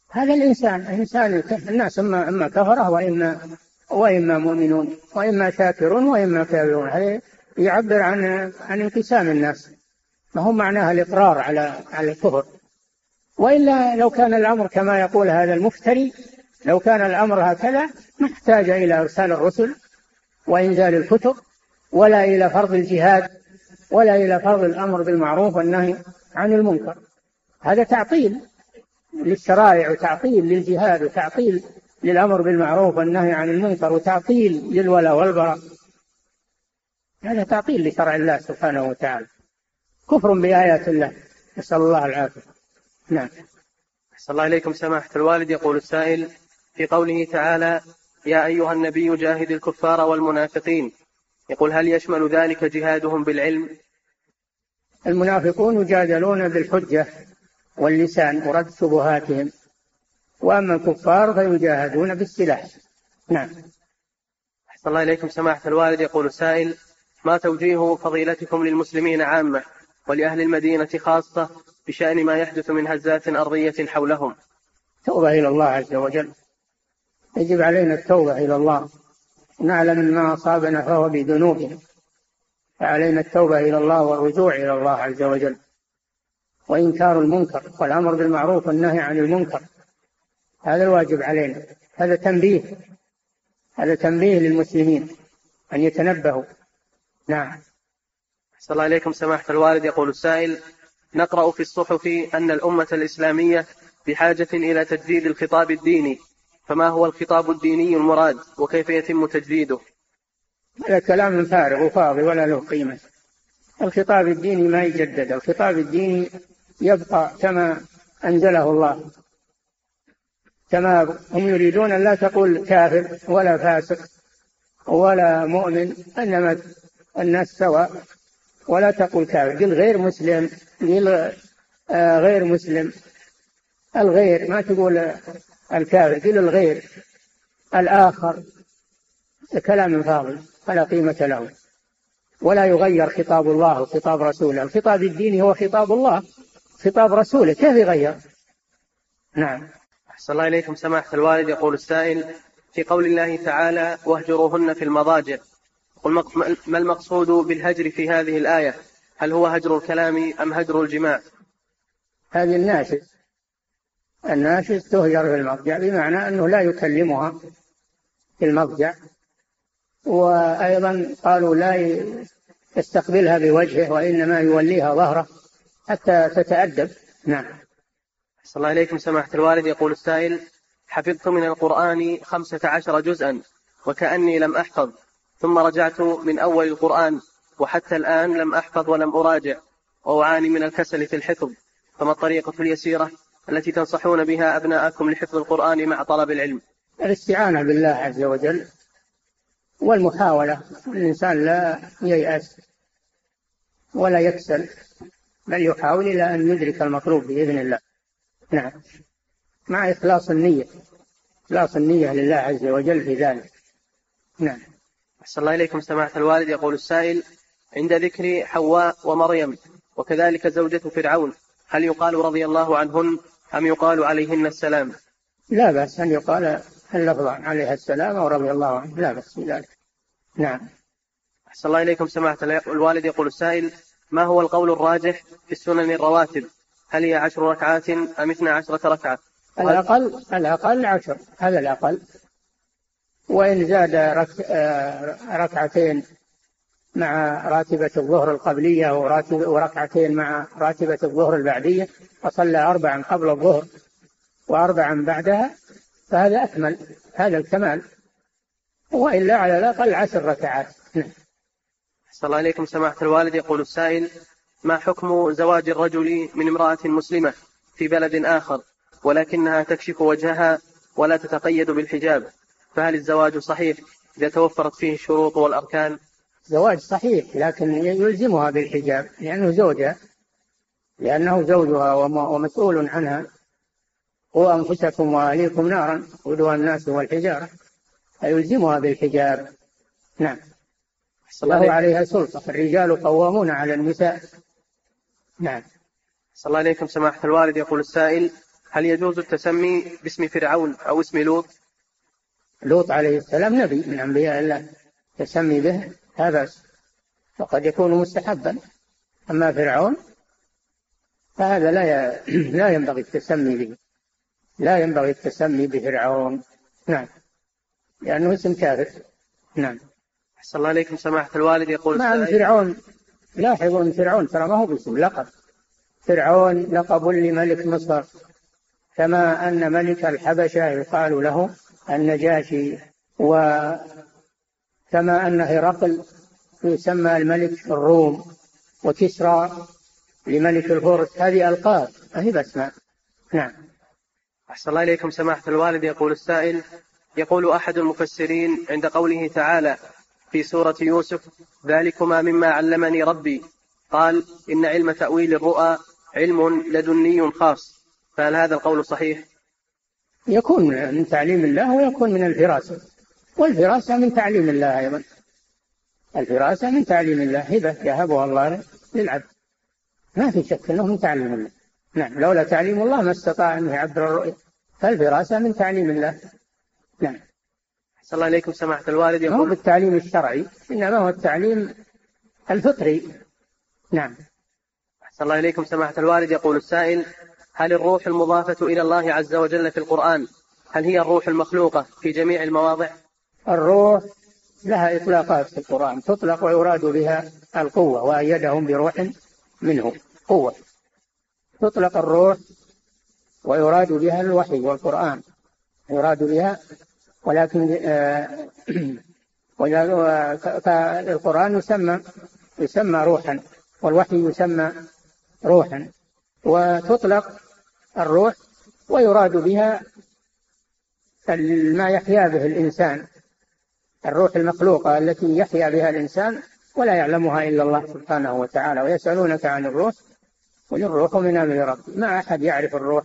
هذا الإنسان الإنسان الناس إما إما كفرة وإما وإما مؤمنون وإما شاكرون وإما كافرون. هذا يعبر عن عن انقسام الناس. ما هو معناها الإقرار على على الكفر؟ وإلا لو كان الأمر كما يقول هذا المفتري لو كان الأمر هكذا ما احتاج إلى إرسال الرسل وإنزال الكتب ولا إلى فرض الجهاد ولا إلى فرض الأمر بالمعروف والنهي عن المنكر. هذا تعطيل للشرائع وتعطيل للجهاد وتعطيل للأمر بالمعروف والنهي عن المنكر وتعطيل للولاء والبراء. هذا تعطيل لشرع الله سبحانه وتعالى. كفر بآيات الله. نسأل الله العافية. نعم. أحسن الله إليكم سماحة الوالد. يقول السائل في قوله تعالى يا أيها النبي جاهد الكفار والمنافقين. يقول هل يشمل ذلك جهادهم بالعلم؟ المنافقون يجادلون بالحجة واللسان ورد شبهاتهم وأما الكفار فيجاهدون بالسلاح. نعم. أحسن الله إليكم سماحة الوالد. يقول السائل ما توجيه فضيلتكم للمسلمين عامة ولأهل المدينة خاصة بشأن ما يحدث من هزات أرضية حولهم؟ توبة إلى الله عز وجل. يجب علينا التوبة إلى الله. نعلم أن ما أصابنا فهو بذنوبنا. فعلينا التوبة إلى الله والرجوع إلى الله عز وجل. وإنكار المنكر والأمر بالمعروف والنهي عن المنكر. هذا الواجب علينا. هذا تنبيه. هذا تنبيه للمسلمين أن يتنبهوا. نعم. أحسن الله إليكم سماحة الوالد. يقول السائل نقرأ في الصحف أن الأمة الإسلامية بحاجة إلى تجديد الخطاب الديني. فما هو الخطاب الديني المراد وكيف يتم تجديده؟ هذا كلام فارغ وفاضي ولا له قيمة. الخطاب الديني ما يجدد. الخطاب الديني يبقى كما أنزله الله. كما هم يريدون أن لا تقول كافر ولا فاسق ولا مؤمن إنما الناس سواء ولا تقول كافر. قل غير مسلم قل غير مسلم. الغير ما تقول الكافر قل الغير الآخر كلام فاضل فلا قيمة له. ولا يغير خطاب الله وخطاب رسوله. الخطاب الديني هو خطاب الله خطاب رسوله. كيف يغير؟ نعم. أحسن الله إليكم. سماحة الوالد يقول السائل في قول الله تعالى واهجروهن في المضاجع ما المقصود بالهجر في هذه الآية؟ هل هو هجر الكلام أم هجر الجماع؟ هذه الناشز الناشز تهجر في المضجع بمعنى أنه لا يكلمها في المضجع. وأيضا قالوا لا يستقبلها بوجهه وإنما يوليها ظهره حتى تتأدب. نعم. صلى الله عليكم سماحة الوالد. يقول السائل حفظت من القرآن خمسة عشر جزءا وكأني لم أحفظ ثم رجعت من أول القرآن وحتى الآن لم أحفظ ولم أراجع وأعاني من الكسل في الحفظ فما الطريقة اليسيرة؟ التي تنصحون بها أبناءكم لحفظ القرآن مع طلب العلم. الاستعانة بالله عز وجل والمحاولة. الإنسان لا ييأس ولا يكسل بل يحاول إلى أن يدرك المطلوب بإذن الله. نعم. مع إخلاص النية إخلاص النية لله عز وجل في ذلك. نعم. أحسن الله إليكم سماحة الوالد. يقول السائل عند ذكر حواء ومريم وكذلك زوجة فرعون هل يقال رضي الله عنهن أم يقال عليهن السلام؟ لا بأس أن يقال اللفظان عليها السلام ورضي الله عنه لا بأس بذلك نعم. أحسن الله إليكم. سماحة الوالد يقول السائل ما هو القول الراجح في السنن الرواتب؟ هل هي عشر ركعات أم اثنى عشرة ركعة؟ الأقل الأقل عشر هذا الأقل. وإن زاد رك... ركعتين مع راتبة الظهر القبلية وركعتين مع راتبة الظهر البعدية فصلى أربعا قبل الظهر وأربعا بعدها فهذا أكمل هذا الكمال. وإلا على الأقل عشر ركعات. نعم. الله عليكم سماحة الوالد يقول السائل ما حكم زواج الرجل من امرأة مسلمة في بلد آخر ولكنها تكشف وجهها ولا تتقيد بالحجاب؟ فهل الزواج صحيح إذا توفرت فيه الشروط والأركان؟ زواج صحيح لكن يلزمها بالحجاب لأنه زوجها لأنه زوجها ومسؤول عنها. قوا أنفسكم وأهليكم نارا ودوا الناس والحجارة فيلزمها بالحجاب. نعم. له عليها سلطة. الرجال قوامون على النساء. نعم. صلى الله عليكم سماحة الوالد. يقول السائل هل يجوز التسمي باسم فرعون أو اسم لوط؟ لوط عليه السلام نبي من أنبياء الله. تسمي به لا بأس. وقد يكون مستحبا. أما فرعون فهذا لا لا ينبغي التسمي به. لا ينبغي التسمي بفرعون. نعم. لأنه اسم كافر. نعم. أحسن الله عليكم سماحة الوالد يقول مع فرعون. لاحظوا أن فرعون ترى ما هو باسم لقب. فرعون لقب لملك مصر كما أن ملك الحبشة يقال له النجاشي وكما أن هرقل يسمى الملك الروم وكسرى لملك الفرس هذه ألقاب هي بأسماء. نعم. أحسن الله إليكم سماحة الوالد يقول السائل. يقول أحد المفسرين عند قوله تعالى في سورة يوسف ذلكما مما علمني ربي. قال إن علم تأويل الرؤى علم لدني خاص. فهل هذا القول صحيح؟ يكون من تعليم الله ويكون من الفراسة. والفراسة من تعليم الله أيضا. الفراسة من تعليم الله. هبة يهبها الله للعبد. ما في شك أنه من تعليم الله. نعم لولا تعليم الله ما استطاع أن يعبر الرؤيا فالفراسة من تعليم الله. نعم. صلى الله عليكم سماحة الوالد. يقول هو بالتعليم الشرعي إنما هو التعليم الفطري. نعم. صلى الله عليكم سماحة الوالد. يقول السائل هل الروح المضافة إلى الله عز وجل في القرآن؟ هل هي الروح المخلوقة في جميع المواضع؟ الروح لها إطلاقات في القرآن تطلق ويراد بها القوة وأيدهم بروح منه قوة. تطلق الروح ويراد بها الوحي والقرآن يراد بها ولكن آه، القرآن يسمى يسمى روحا والوحي يسمى روحا. وتطلق الروح ويراد بها ما يحيا به الإنسان. الروح المخلوقة التي يحيا بها الإنسان ولا يعلمها إلا الله سبحانه وتعالى ويسألونك عن الروح قل الروح من أمر ربي. ما أحد يعرف الروح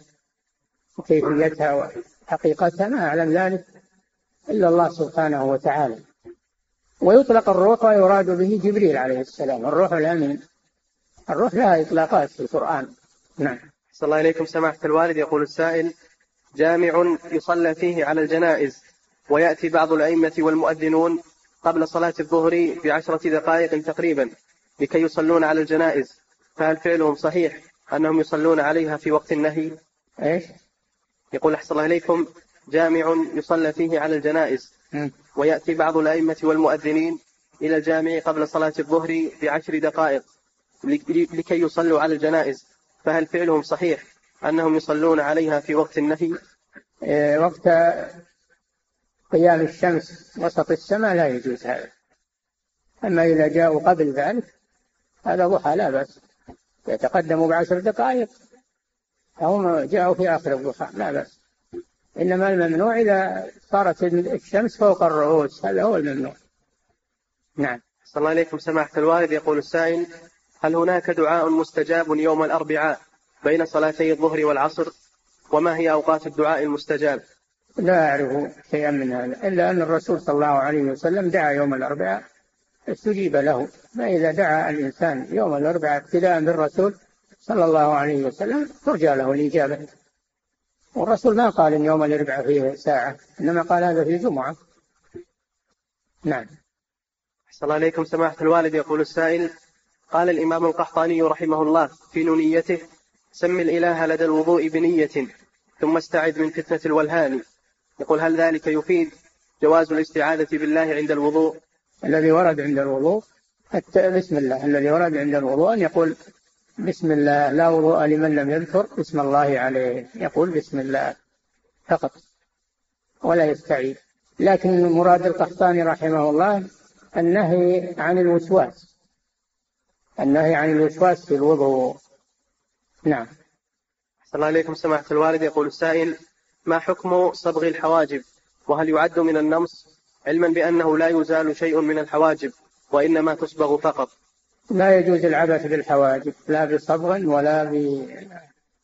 وكيفيتها وحقيقتها ما أعلم ذلك إلا الله سبحانه وتعالى. ويطلق الروح ويراد به جبريل عليه السلام الروح الأمين. الروح لها إطلاقات في القرآن. نعم. صلى الله إليكم سماحة الوالد يقول السائل جامع يصلى فيه على الجنائز. ويأتي بعض الأئمة والمؤذنون قبل صلاة الظهر بعشرة دقائق تقريبا لكي يصلون على الجنائز. فهل فعلهم صحيح أنهم يصلون عليها في وقت النهي؟ إيش؟ يقول أحسن الله إليكم جامع يصلى فيه على الجنائز. ويأتي بعض الأئمة والمؤذنين إلى الجامع قبل صلاة الظهر بعشر دقائق لكي يصلوا على الجنائز. فهل فعلهم صحيح أنهم يصلون عليها في وقت النهي؟ إيه، وقت قيام الشمس وسط السماء لا يجوز هذا. أما إذا جاءوا قبل ذلك هذا ضحى لا بأس. يتقدموا بعشر دقائق هم جاءوا في آخر الضحى لا بأس. إنما الممنوع إذا صارت الشمس فوق الرؤوس هذا هو الممنوع. نعم. صلى الله عليكم سماحة الوالد. يقول السائل هل هناك دعاء مستجاب يوم الأربعاء بين صلاتي الظهر والعصر؟ وما هي أوقات الدعاء المستجاب؟ لا أعرف شيئا من هذا إلا أن الرسول صلى الله عليه وسلم دعا يوم الأربعاء استجيب له. فإذا دعا الإنسان يوم الأربعاء ابتداء بالرسول صلى الله عليه وسلم ترجى له الإجابة والرسول ما قال إن يوم الأربعاء فيه ساعة إنما قال هذا في الجمعة نعم. أحسن الله عليكم سماحة الوالد يقول السائل قال الإمام القحطاني رحمه الله في نونيته سم الإله لدى الوضوء بنية ثم استعذ من فتنة الولهان. يقول هل ذلك يفيد جواز الاستعاذة بالله عند الوضوء؟ الذي ورد عند الوضوء بسم الله الذي ورد عند الوضوء أن يقول بسم الله لا وضوء لمن لم يذكر اسم الله عليه يقول بسم الله فقط ولا يستعيذ. لكن مراد القحطاني رحمه الله النهي عن الوسواس النهي عن الوسواس في الوضوء. نعم. صلى الله عليكم سماحة الوالد يقول السائل ما حكم صبغ الحواجب؟ وهل يعد من النمص علما بأنه لا يزال شيء من الحواجب وإنما تصبغ فقط؟ لا يجوز العبث بالحواجب لا بصبغ ولا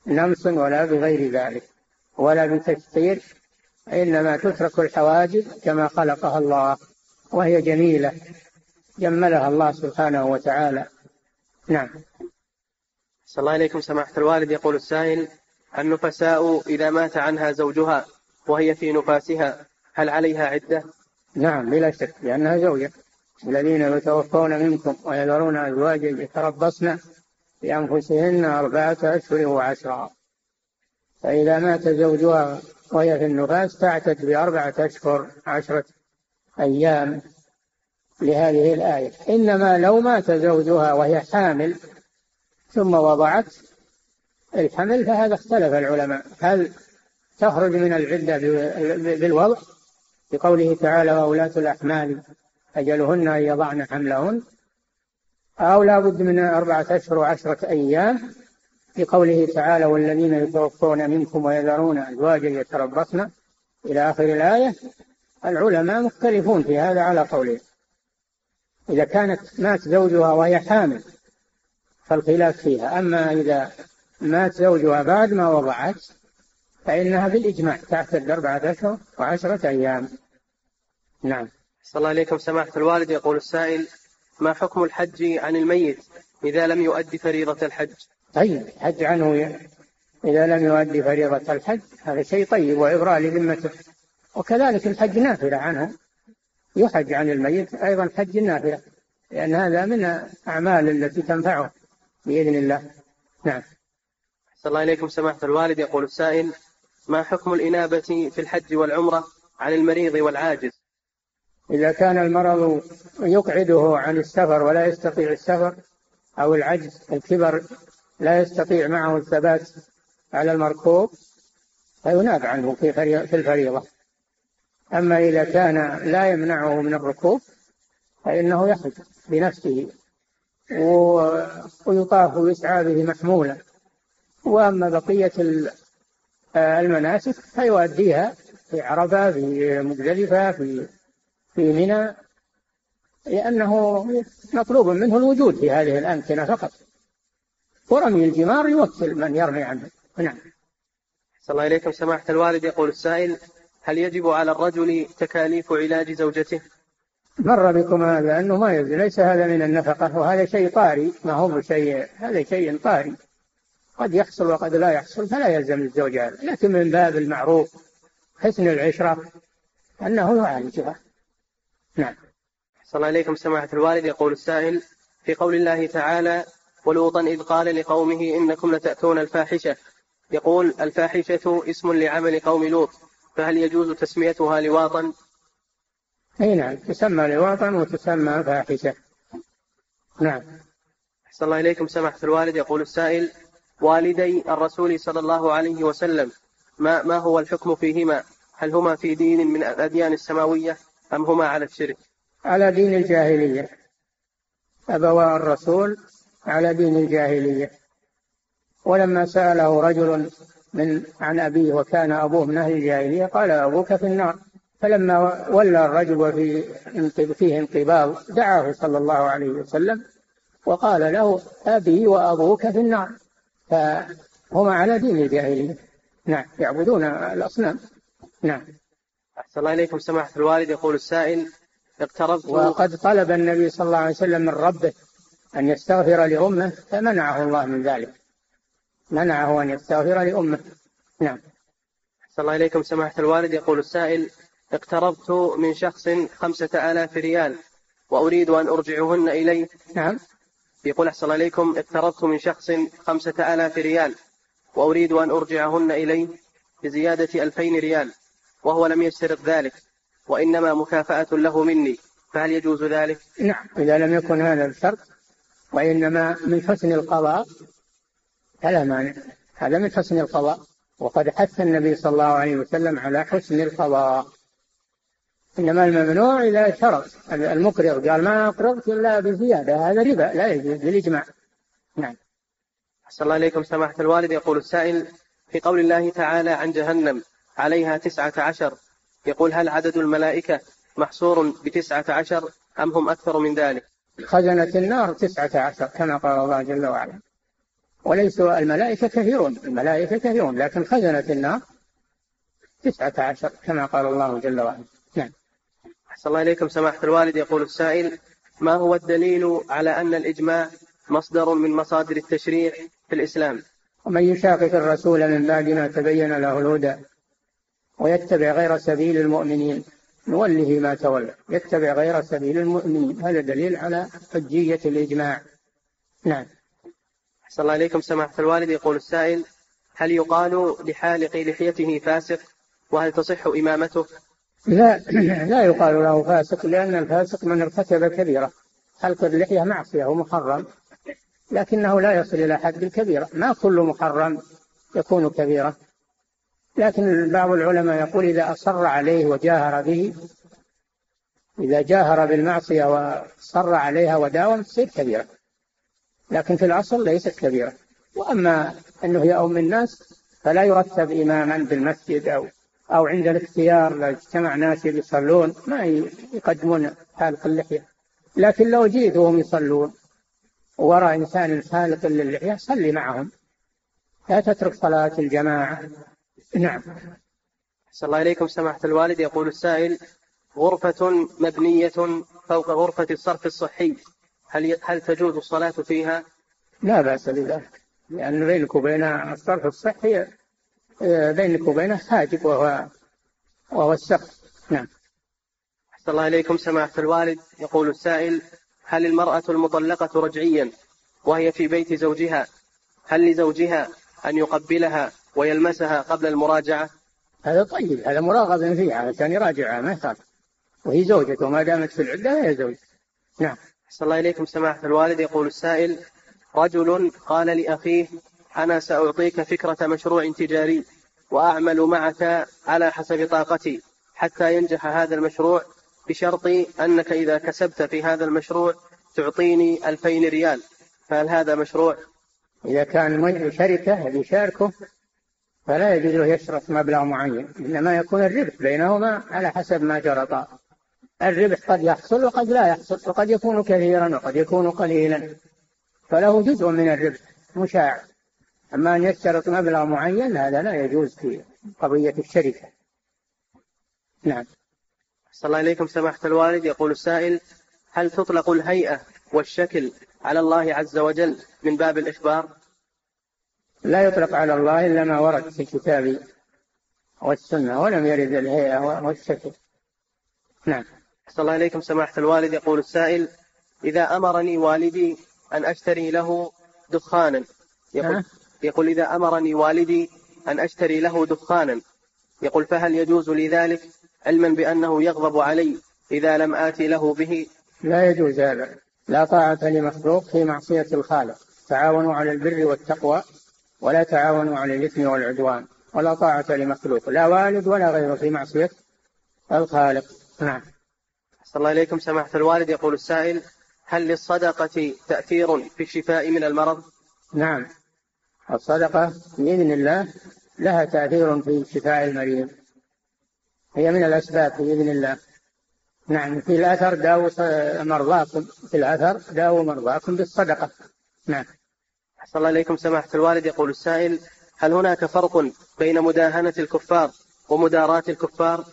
بنمص ولا بغير ذلك ولا بتكثير إنما تترك الحواجب كما خلقها الله وهي جميلة جملها الله سبحانه وتعالى. نعم. صلى الله عليكم سماحة الوالد. يقول السائل النفساء إذا مات عنها زوجها وهي في نفاسها هل عليها عدة؟ نعم بلا شك لأنها زوجة. الذين يتوفون منكم ويذرون أزواجا يتربصن بأنفسهن أربعة أشهر وعشرا. فإذا مات زوجها وهي في النفاس تعتد بأربعة أشهر عشرة أيام لهذه الآية. إنما لو مات زوجها وهي حامل ثم وضعت الحمل فهذا اختلف العلماء. هل تخرج من العدة بالوضع؟ بقوله تعالى وولاة الأحمال أجلهن أن يضعن حملهن. أو لا بد من أربعة أشهر وعشرة أيام. بقوله تعالى والذين يتوفون منكم ويذرون أزواجا يتربصن. إلى آخر الآية العلماء مختلفون في هذا على قوله. إذا كانت مات زوجها وهي حامل فالخلاف فيها. أما إذا مات زوجها بعد ما وضعت فإنها بالإجماع تعتد أربعة أشهر وعشرة أيام. نعم. صلى الله عليكم سماحة الوالد يقول السائل ما حكم الحج عن الميت إذا لم يؤدي فريضة الحج؟ طيب الحج عنه إذا لم يؤدي فريضة الحج هذا شيء طيب وإبراء لذمته. وكذلك الحج نافلة عنه. يحج عن الميت أيضا حج النافلة لأن هذا من الأعمال التي تنفعه بإذن الله. نعم. صلى الله عليكم سماحة الوالد. يقول السائل ما حكم الإنابة في الحج والعمرة عن المريض والعاجز? إذا كان المرض يقعده عن السفر ولا يستطيع السفر أو العجز الكبر لا يستطيع معه الثبات على المركوب فيناب عنه في في الفريضة. أما إذا كان لا يمنعه من الركوب فإنه يحج بنفسه ويطاف ويسعى به محمولا. وأما بقية المناسك فيؤديها في عرفة في مزدلفة في في منى لأنه مطلوب منه الوجود في هذه الأمكنة فقط. ورمي الجمار يوكل من يرمي عنه. نعم. صلى الله إليكم سماحة الوالد يقول السائل هل يجب على الرجل تكاليف علاج زوجته؟ مر بكم هذا أنه ما يجب ليس هذا من النفقة وهذا شيء طاري. ما هو شيء هذا شيء طاري. قد يحصل وقد لا يحصل فلا يلزم الزوج هذا. لكن من باب المعروف حسن العشرة أنه يعالجها نعم. صلى الله عليكم سماحة الوالد. يقول السائل في قول الله تعالى ولوطا إذ قال لقومه إنكم لتأتون الفاحشة. يقول الفاحشة اسم لعمل قوم لوط فهل يجوز تسميتها لواطا؟ أي نعم تسمى لواطا وتسمى فاحشة. نعم. أحسن الله إليكم سماحة الوالد. يقول السائل والدي الرسول صلى الله عليه وسلم ما ما هو الحكم فيهما؟ هل هما في دين من الأديان السماوية أم هما على الشرك؟ على دين الجاهلية أبوا الرسول على دين الجاهلية ولما سأله رجل من عن أبيه وكان أبوه من أهل الجاهلية قال أبوك في النار فلما ولى الرجل وفي فيه انقباض دعاه صلى الله عليه وسلم وقال له أبي وأبوك في النار فهما على دين الجاهلية. نعم يعبدون الأصنام. نعم. أحسن الله إليكم. سماحة الوالد يقول السائل اقتربت وقد طلب النبي صلى الله عليه وسلم من ربه أن يستغفر لأمه فمنعه الله من ذلك. منعه أن يستغفر لأمه. نعم. أحسن الله إليكم. سماحة الوالد يقول السائل اقترضت من شخص خمسة آلاف ريال وأريد أن أرجعهن إليه. نعم. يقول أحسن إليكم اقترضت من شخص خمسة آلاف ريال وأريد أن أرجعهن إليه بزيادة ألفين ريال وهو لم يشترط ذلك وإنما مكافأة له مني فهل يجوز ذلك؟ نعم إذا لم يكن هذا الشرط وإنما من حسن القضاء فلا مانع هذا من حسن القضاء وقد حث النبي صلى الله عليه وسلم على حسن القضاء إنما الممنوع إذا شرط. المقرض قال ما أقرضت إلا بزيادة هذا ربا لا يجوز بالإجماع. نعم. أحسن الله إليكم. سماحة الوالد يقول السائل في قول الله تعالى عن جهنم عليها تسعة عشر يقول هل عدد الملائكة محصور بتسعة عشر أم هم أكثر من ذلك؟ خزنة النار تسعة عشر كما قال الله جل وعلا. وليسوا الملائكة كثيرون الملائكة كثيرون لكن خزنة النار تسعة عشر كما قال الله جل وعلا. أحسن الله إليكم. سماحة الوالد يقول السائل ما هو الدليل على أن الإجماع مصدر من مصادر التشريع في الإسلام? ومن يشاقق الرسول من بعد ما تبين له الهدى ويتبع غير سبيل المؤمنين نوله ما تولى. يتبع غير سبيل المؤمنين. هذا دليل على حجية الإجماع. نعم. أحسن الله إليكم. سماحة الوالد يقول السائل هل يقال لحالق لحيته فاسق؟ وهل تصح إمامته؟ لا لا يقال له فاسق لأن الفاسق من ارتكب كبيرة. حلق اللحية معصية ومحرم لكنه لا يصل إلى حد الكبيرة. ما كل محرم يكون كبيرة لكن بعض العلماء يقول إذا أصر عليه وجاهر به إذا جاهر بالمعصية وصر عليها وداوم تصير كبيرة. لكن في الأصل ليست كبيرة. وأما أنه يؤم الناس فلا يرتب إماما بالمسجد أو أو عند الاختيار لو اجتمع ناس يصلون ما يقدمون حالق اللحية. لكن لو جيت وهم يصلون وراء إنسان حالق للحية صلي معهم. لا تترك صلاة الجماعة. نعم. صلى الله إليكم. سماحة الوالد يقول السائل غرفة مبنية فوق غرفة الصرف الصحي هل هل تجوز الصلاة فيها؟ لا بأس بذلك لأن بينك وبين الصرف الصحي بينك وبينه حاجب وهو وهو السقف. نعم. أحسن الله إليكم سماحة الوالد. يقول السائل هل المرأة المطلقة رجعيا وهي في بيت زوجها هل لزوجها أن يقبلها ويلمسها قبل المراجعة؟ هذا طيب هذا مراغب فيها عشان يراجعها ما يخاف. وهي زوجته ما دامت في العدة هي زوج. نعم. أحسن الله إليكم سماحة الوالد. يقول السائل رجل قال لأخيه أنا سأعطيك فكرة مشروع تجاري وأعمل معك على حسب طاقتي حتى ينجح هذا المشروع بشرط أنك إذا كسبت في هذا المشروع تعطيني ألفين ريال. فهل هذا مشروع؟ إذا كان شركة يشاركه فلا يجوز له يشرط مبلغ معين إنما يكون الربح بينهما على حسب ما جرى الربح قد يحصل وقد لا يحصل وقد يكون كثيرا وقد يكون قليلا. فله جزء من الربح مشاع. أما أن يشترط مبلغ معين هذا لا يجوز في قضية الشركة. نعم. صلى الله إليكم سماحة الوالد. يقول السائل هل تطلق الهيئة والشكل على الله عز وجل من باب الإخبار؟ لا يطلق على الله إلا ما ورد في الكتاب والسنة ولم يرد الهيئة والشكل. نعم. صلى الله إليكم سماحة الوالد. يقول السائل إذا أمرني والدي أن أشتري له دخانا يقول. يقول إذا أمرني والدي أن أشتري له دخانا. يقول فهل يجوز لي ذلك؟ علما بأنه يغضب علي إذا لم آتي له به. لا يجوز هذا. لا طاعة لمخلوق في معصية الخالق. تعاونوا على البر والتقوى ولا تعاونوا على الإثم والعدوان. ولا طاعة لمخلوق. لا والد ولا غيره في معصية الخالق. نعم. صلى الله إليكم. سماحة الوالد يقول السائل هل للصدقة تأثير في الشفاء من المرض؟ نعم. الصدقة بإذن الله لها تأثير في شفاء المريض. هي من الأسباب بإذن الله. نعم في الأثر داووا مرضاكم في الأثر داووا مرضاكم بالصدقة. نعم. أحسن الله إليكم. سماحة الوالد يقول السائل هل هناك فرق بين مداهنة الكفار ومداراة الكفار؟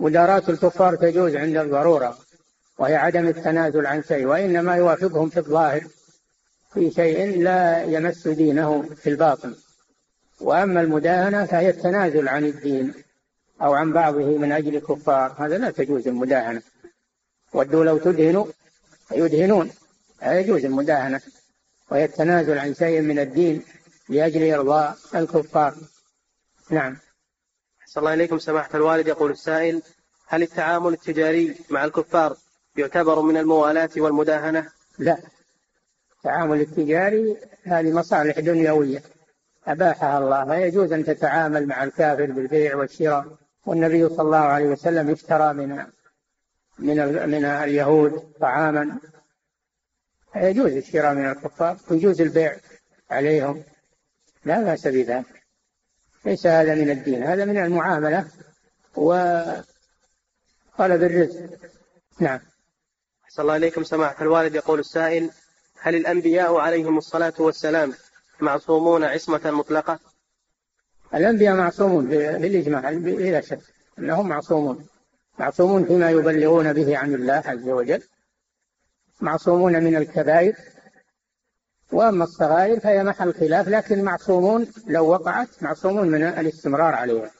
مداراة الكفار تجوز عند الضرورة وهي عدم التنازل عن شيء وإنما يوافقهم في الظاهر. في شيء لا يمس دينه في الباطن. وأما المداهنة فهي التنازل عن الدين أو عن بعضه من أجل الكفار. هذا لا تجوز المداهنة. ودوا لو تدهنوا يدهنون. لا يجوز المداهنة. وهي التنازل عن شيء من الدين لأجل إرضاء الكفار. نعم. صلى الله إليكم سماحة الوالد. يقول السائل هل التعامل التجاري مع الكفار يعتبر من الموالاة والمداهنة؟ لا. التعامل التجاري هذه مصالح دنيوية. أباحها الله. لا يجوز أن تتعامل مع الكافر بالبيع والشراء. والنبي صلى الله عليه وسلم اشترى من من من اليهود طعاما. يجوز الشراء من الكفار. ويجوز البيع عليهم. لا بأس بذلك. ليس هذا من الدين. هذا من المعاملة وطلب الرزق. نعم. أحسن الله إليكم. سماحة الوالد يقول السائل هل الأنبياء عليهم الصلاة والسلام معصومون عصمة مطلقة؟ الأنبياء معصومون بالإجماع بلا شك أنهم معصومون. معصومون فيما يبلغون به عن الله عز وجل. معصومون من الكبائر. وأما الصغائر فهي محل خلاف لكن معصومون لو وقعت معصومون من الاستمرار عليها.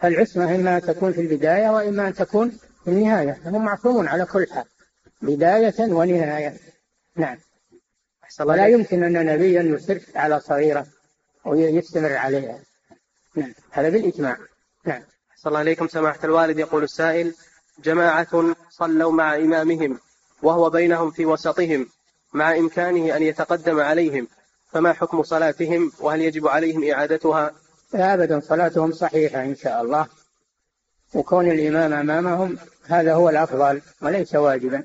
فالعصمة إما أن تكون في البداية وإما أن تكون في النهاية. هم معصومون على كل حال. بداية ونهاية. نعم. ولا يمكن أن نبيا يصر على صغيرة ويستمر عليها. نعم. هذا بالإجماع. نعم. صلى الله عليكم. سماحة الوالد يقول السائل جماعة صلوا مع إمامهم وهو بينهم في وسطهم مع إمكانه أن يتقدم عليهم فما حكم صلاتهم؟ وهل يجب عليهم إعادتها؟ لا أبدا. صلاتهم صحيحة إن شاء الله. وكون الإمام أمامهم هذا هو الأفضل وليس واجبا.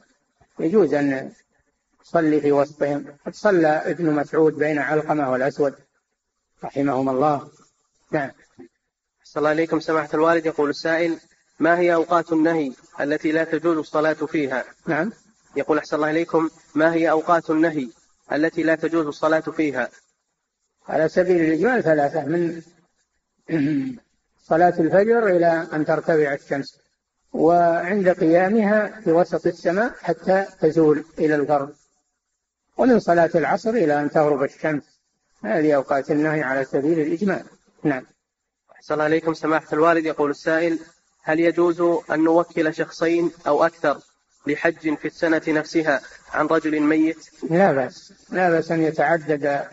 يجوز أن تصلي في وسطهم. قد صلى ابن مسعود بين علقمة والأسود. رحمهم الله. نعم. صلى الله عليكم سماحة الوالد. يقول السائل ما هي أوقات النهي التي لا تجوز الصلاة فيها؟ نعم. يقول أحسن الله إليكم ما هي أوقات النهي التي لا تجوز الصلاة فيها؟ على سبيل الإجمال ثلاثة من صلاة الفجر إلى أن ترتفع الشمس وعند قيامها في وسط السماء حتى تزول إلى الغرب. ومن صلاة العصر إلى أن تغرب الشمس. هذه أوقات النهي على سبيل الإجمال. نعم. أحسن الله عليكم سماحة الوالد. يقول السائل هل يجوز أن نوكل شخصين أو أكثر لحج في السنة نفسها عن رجل ميت؟ لا بأس. لا بأس أن يتعدد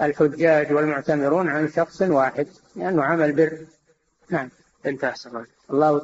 الحجاج والمعتمرون عن شخص واحد لأنه عمل بر. نعم. انتهى. الله. الله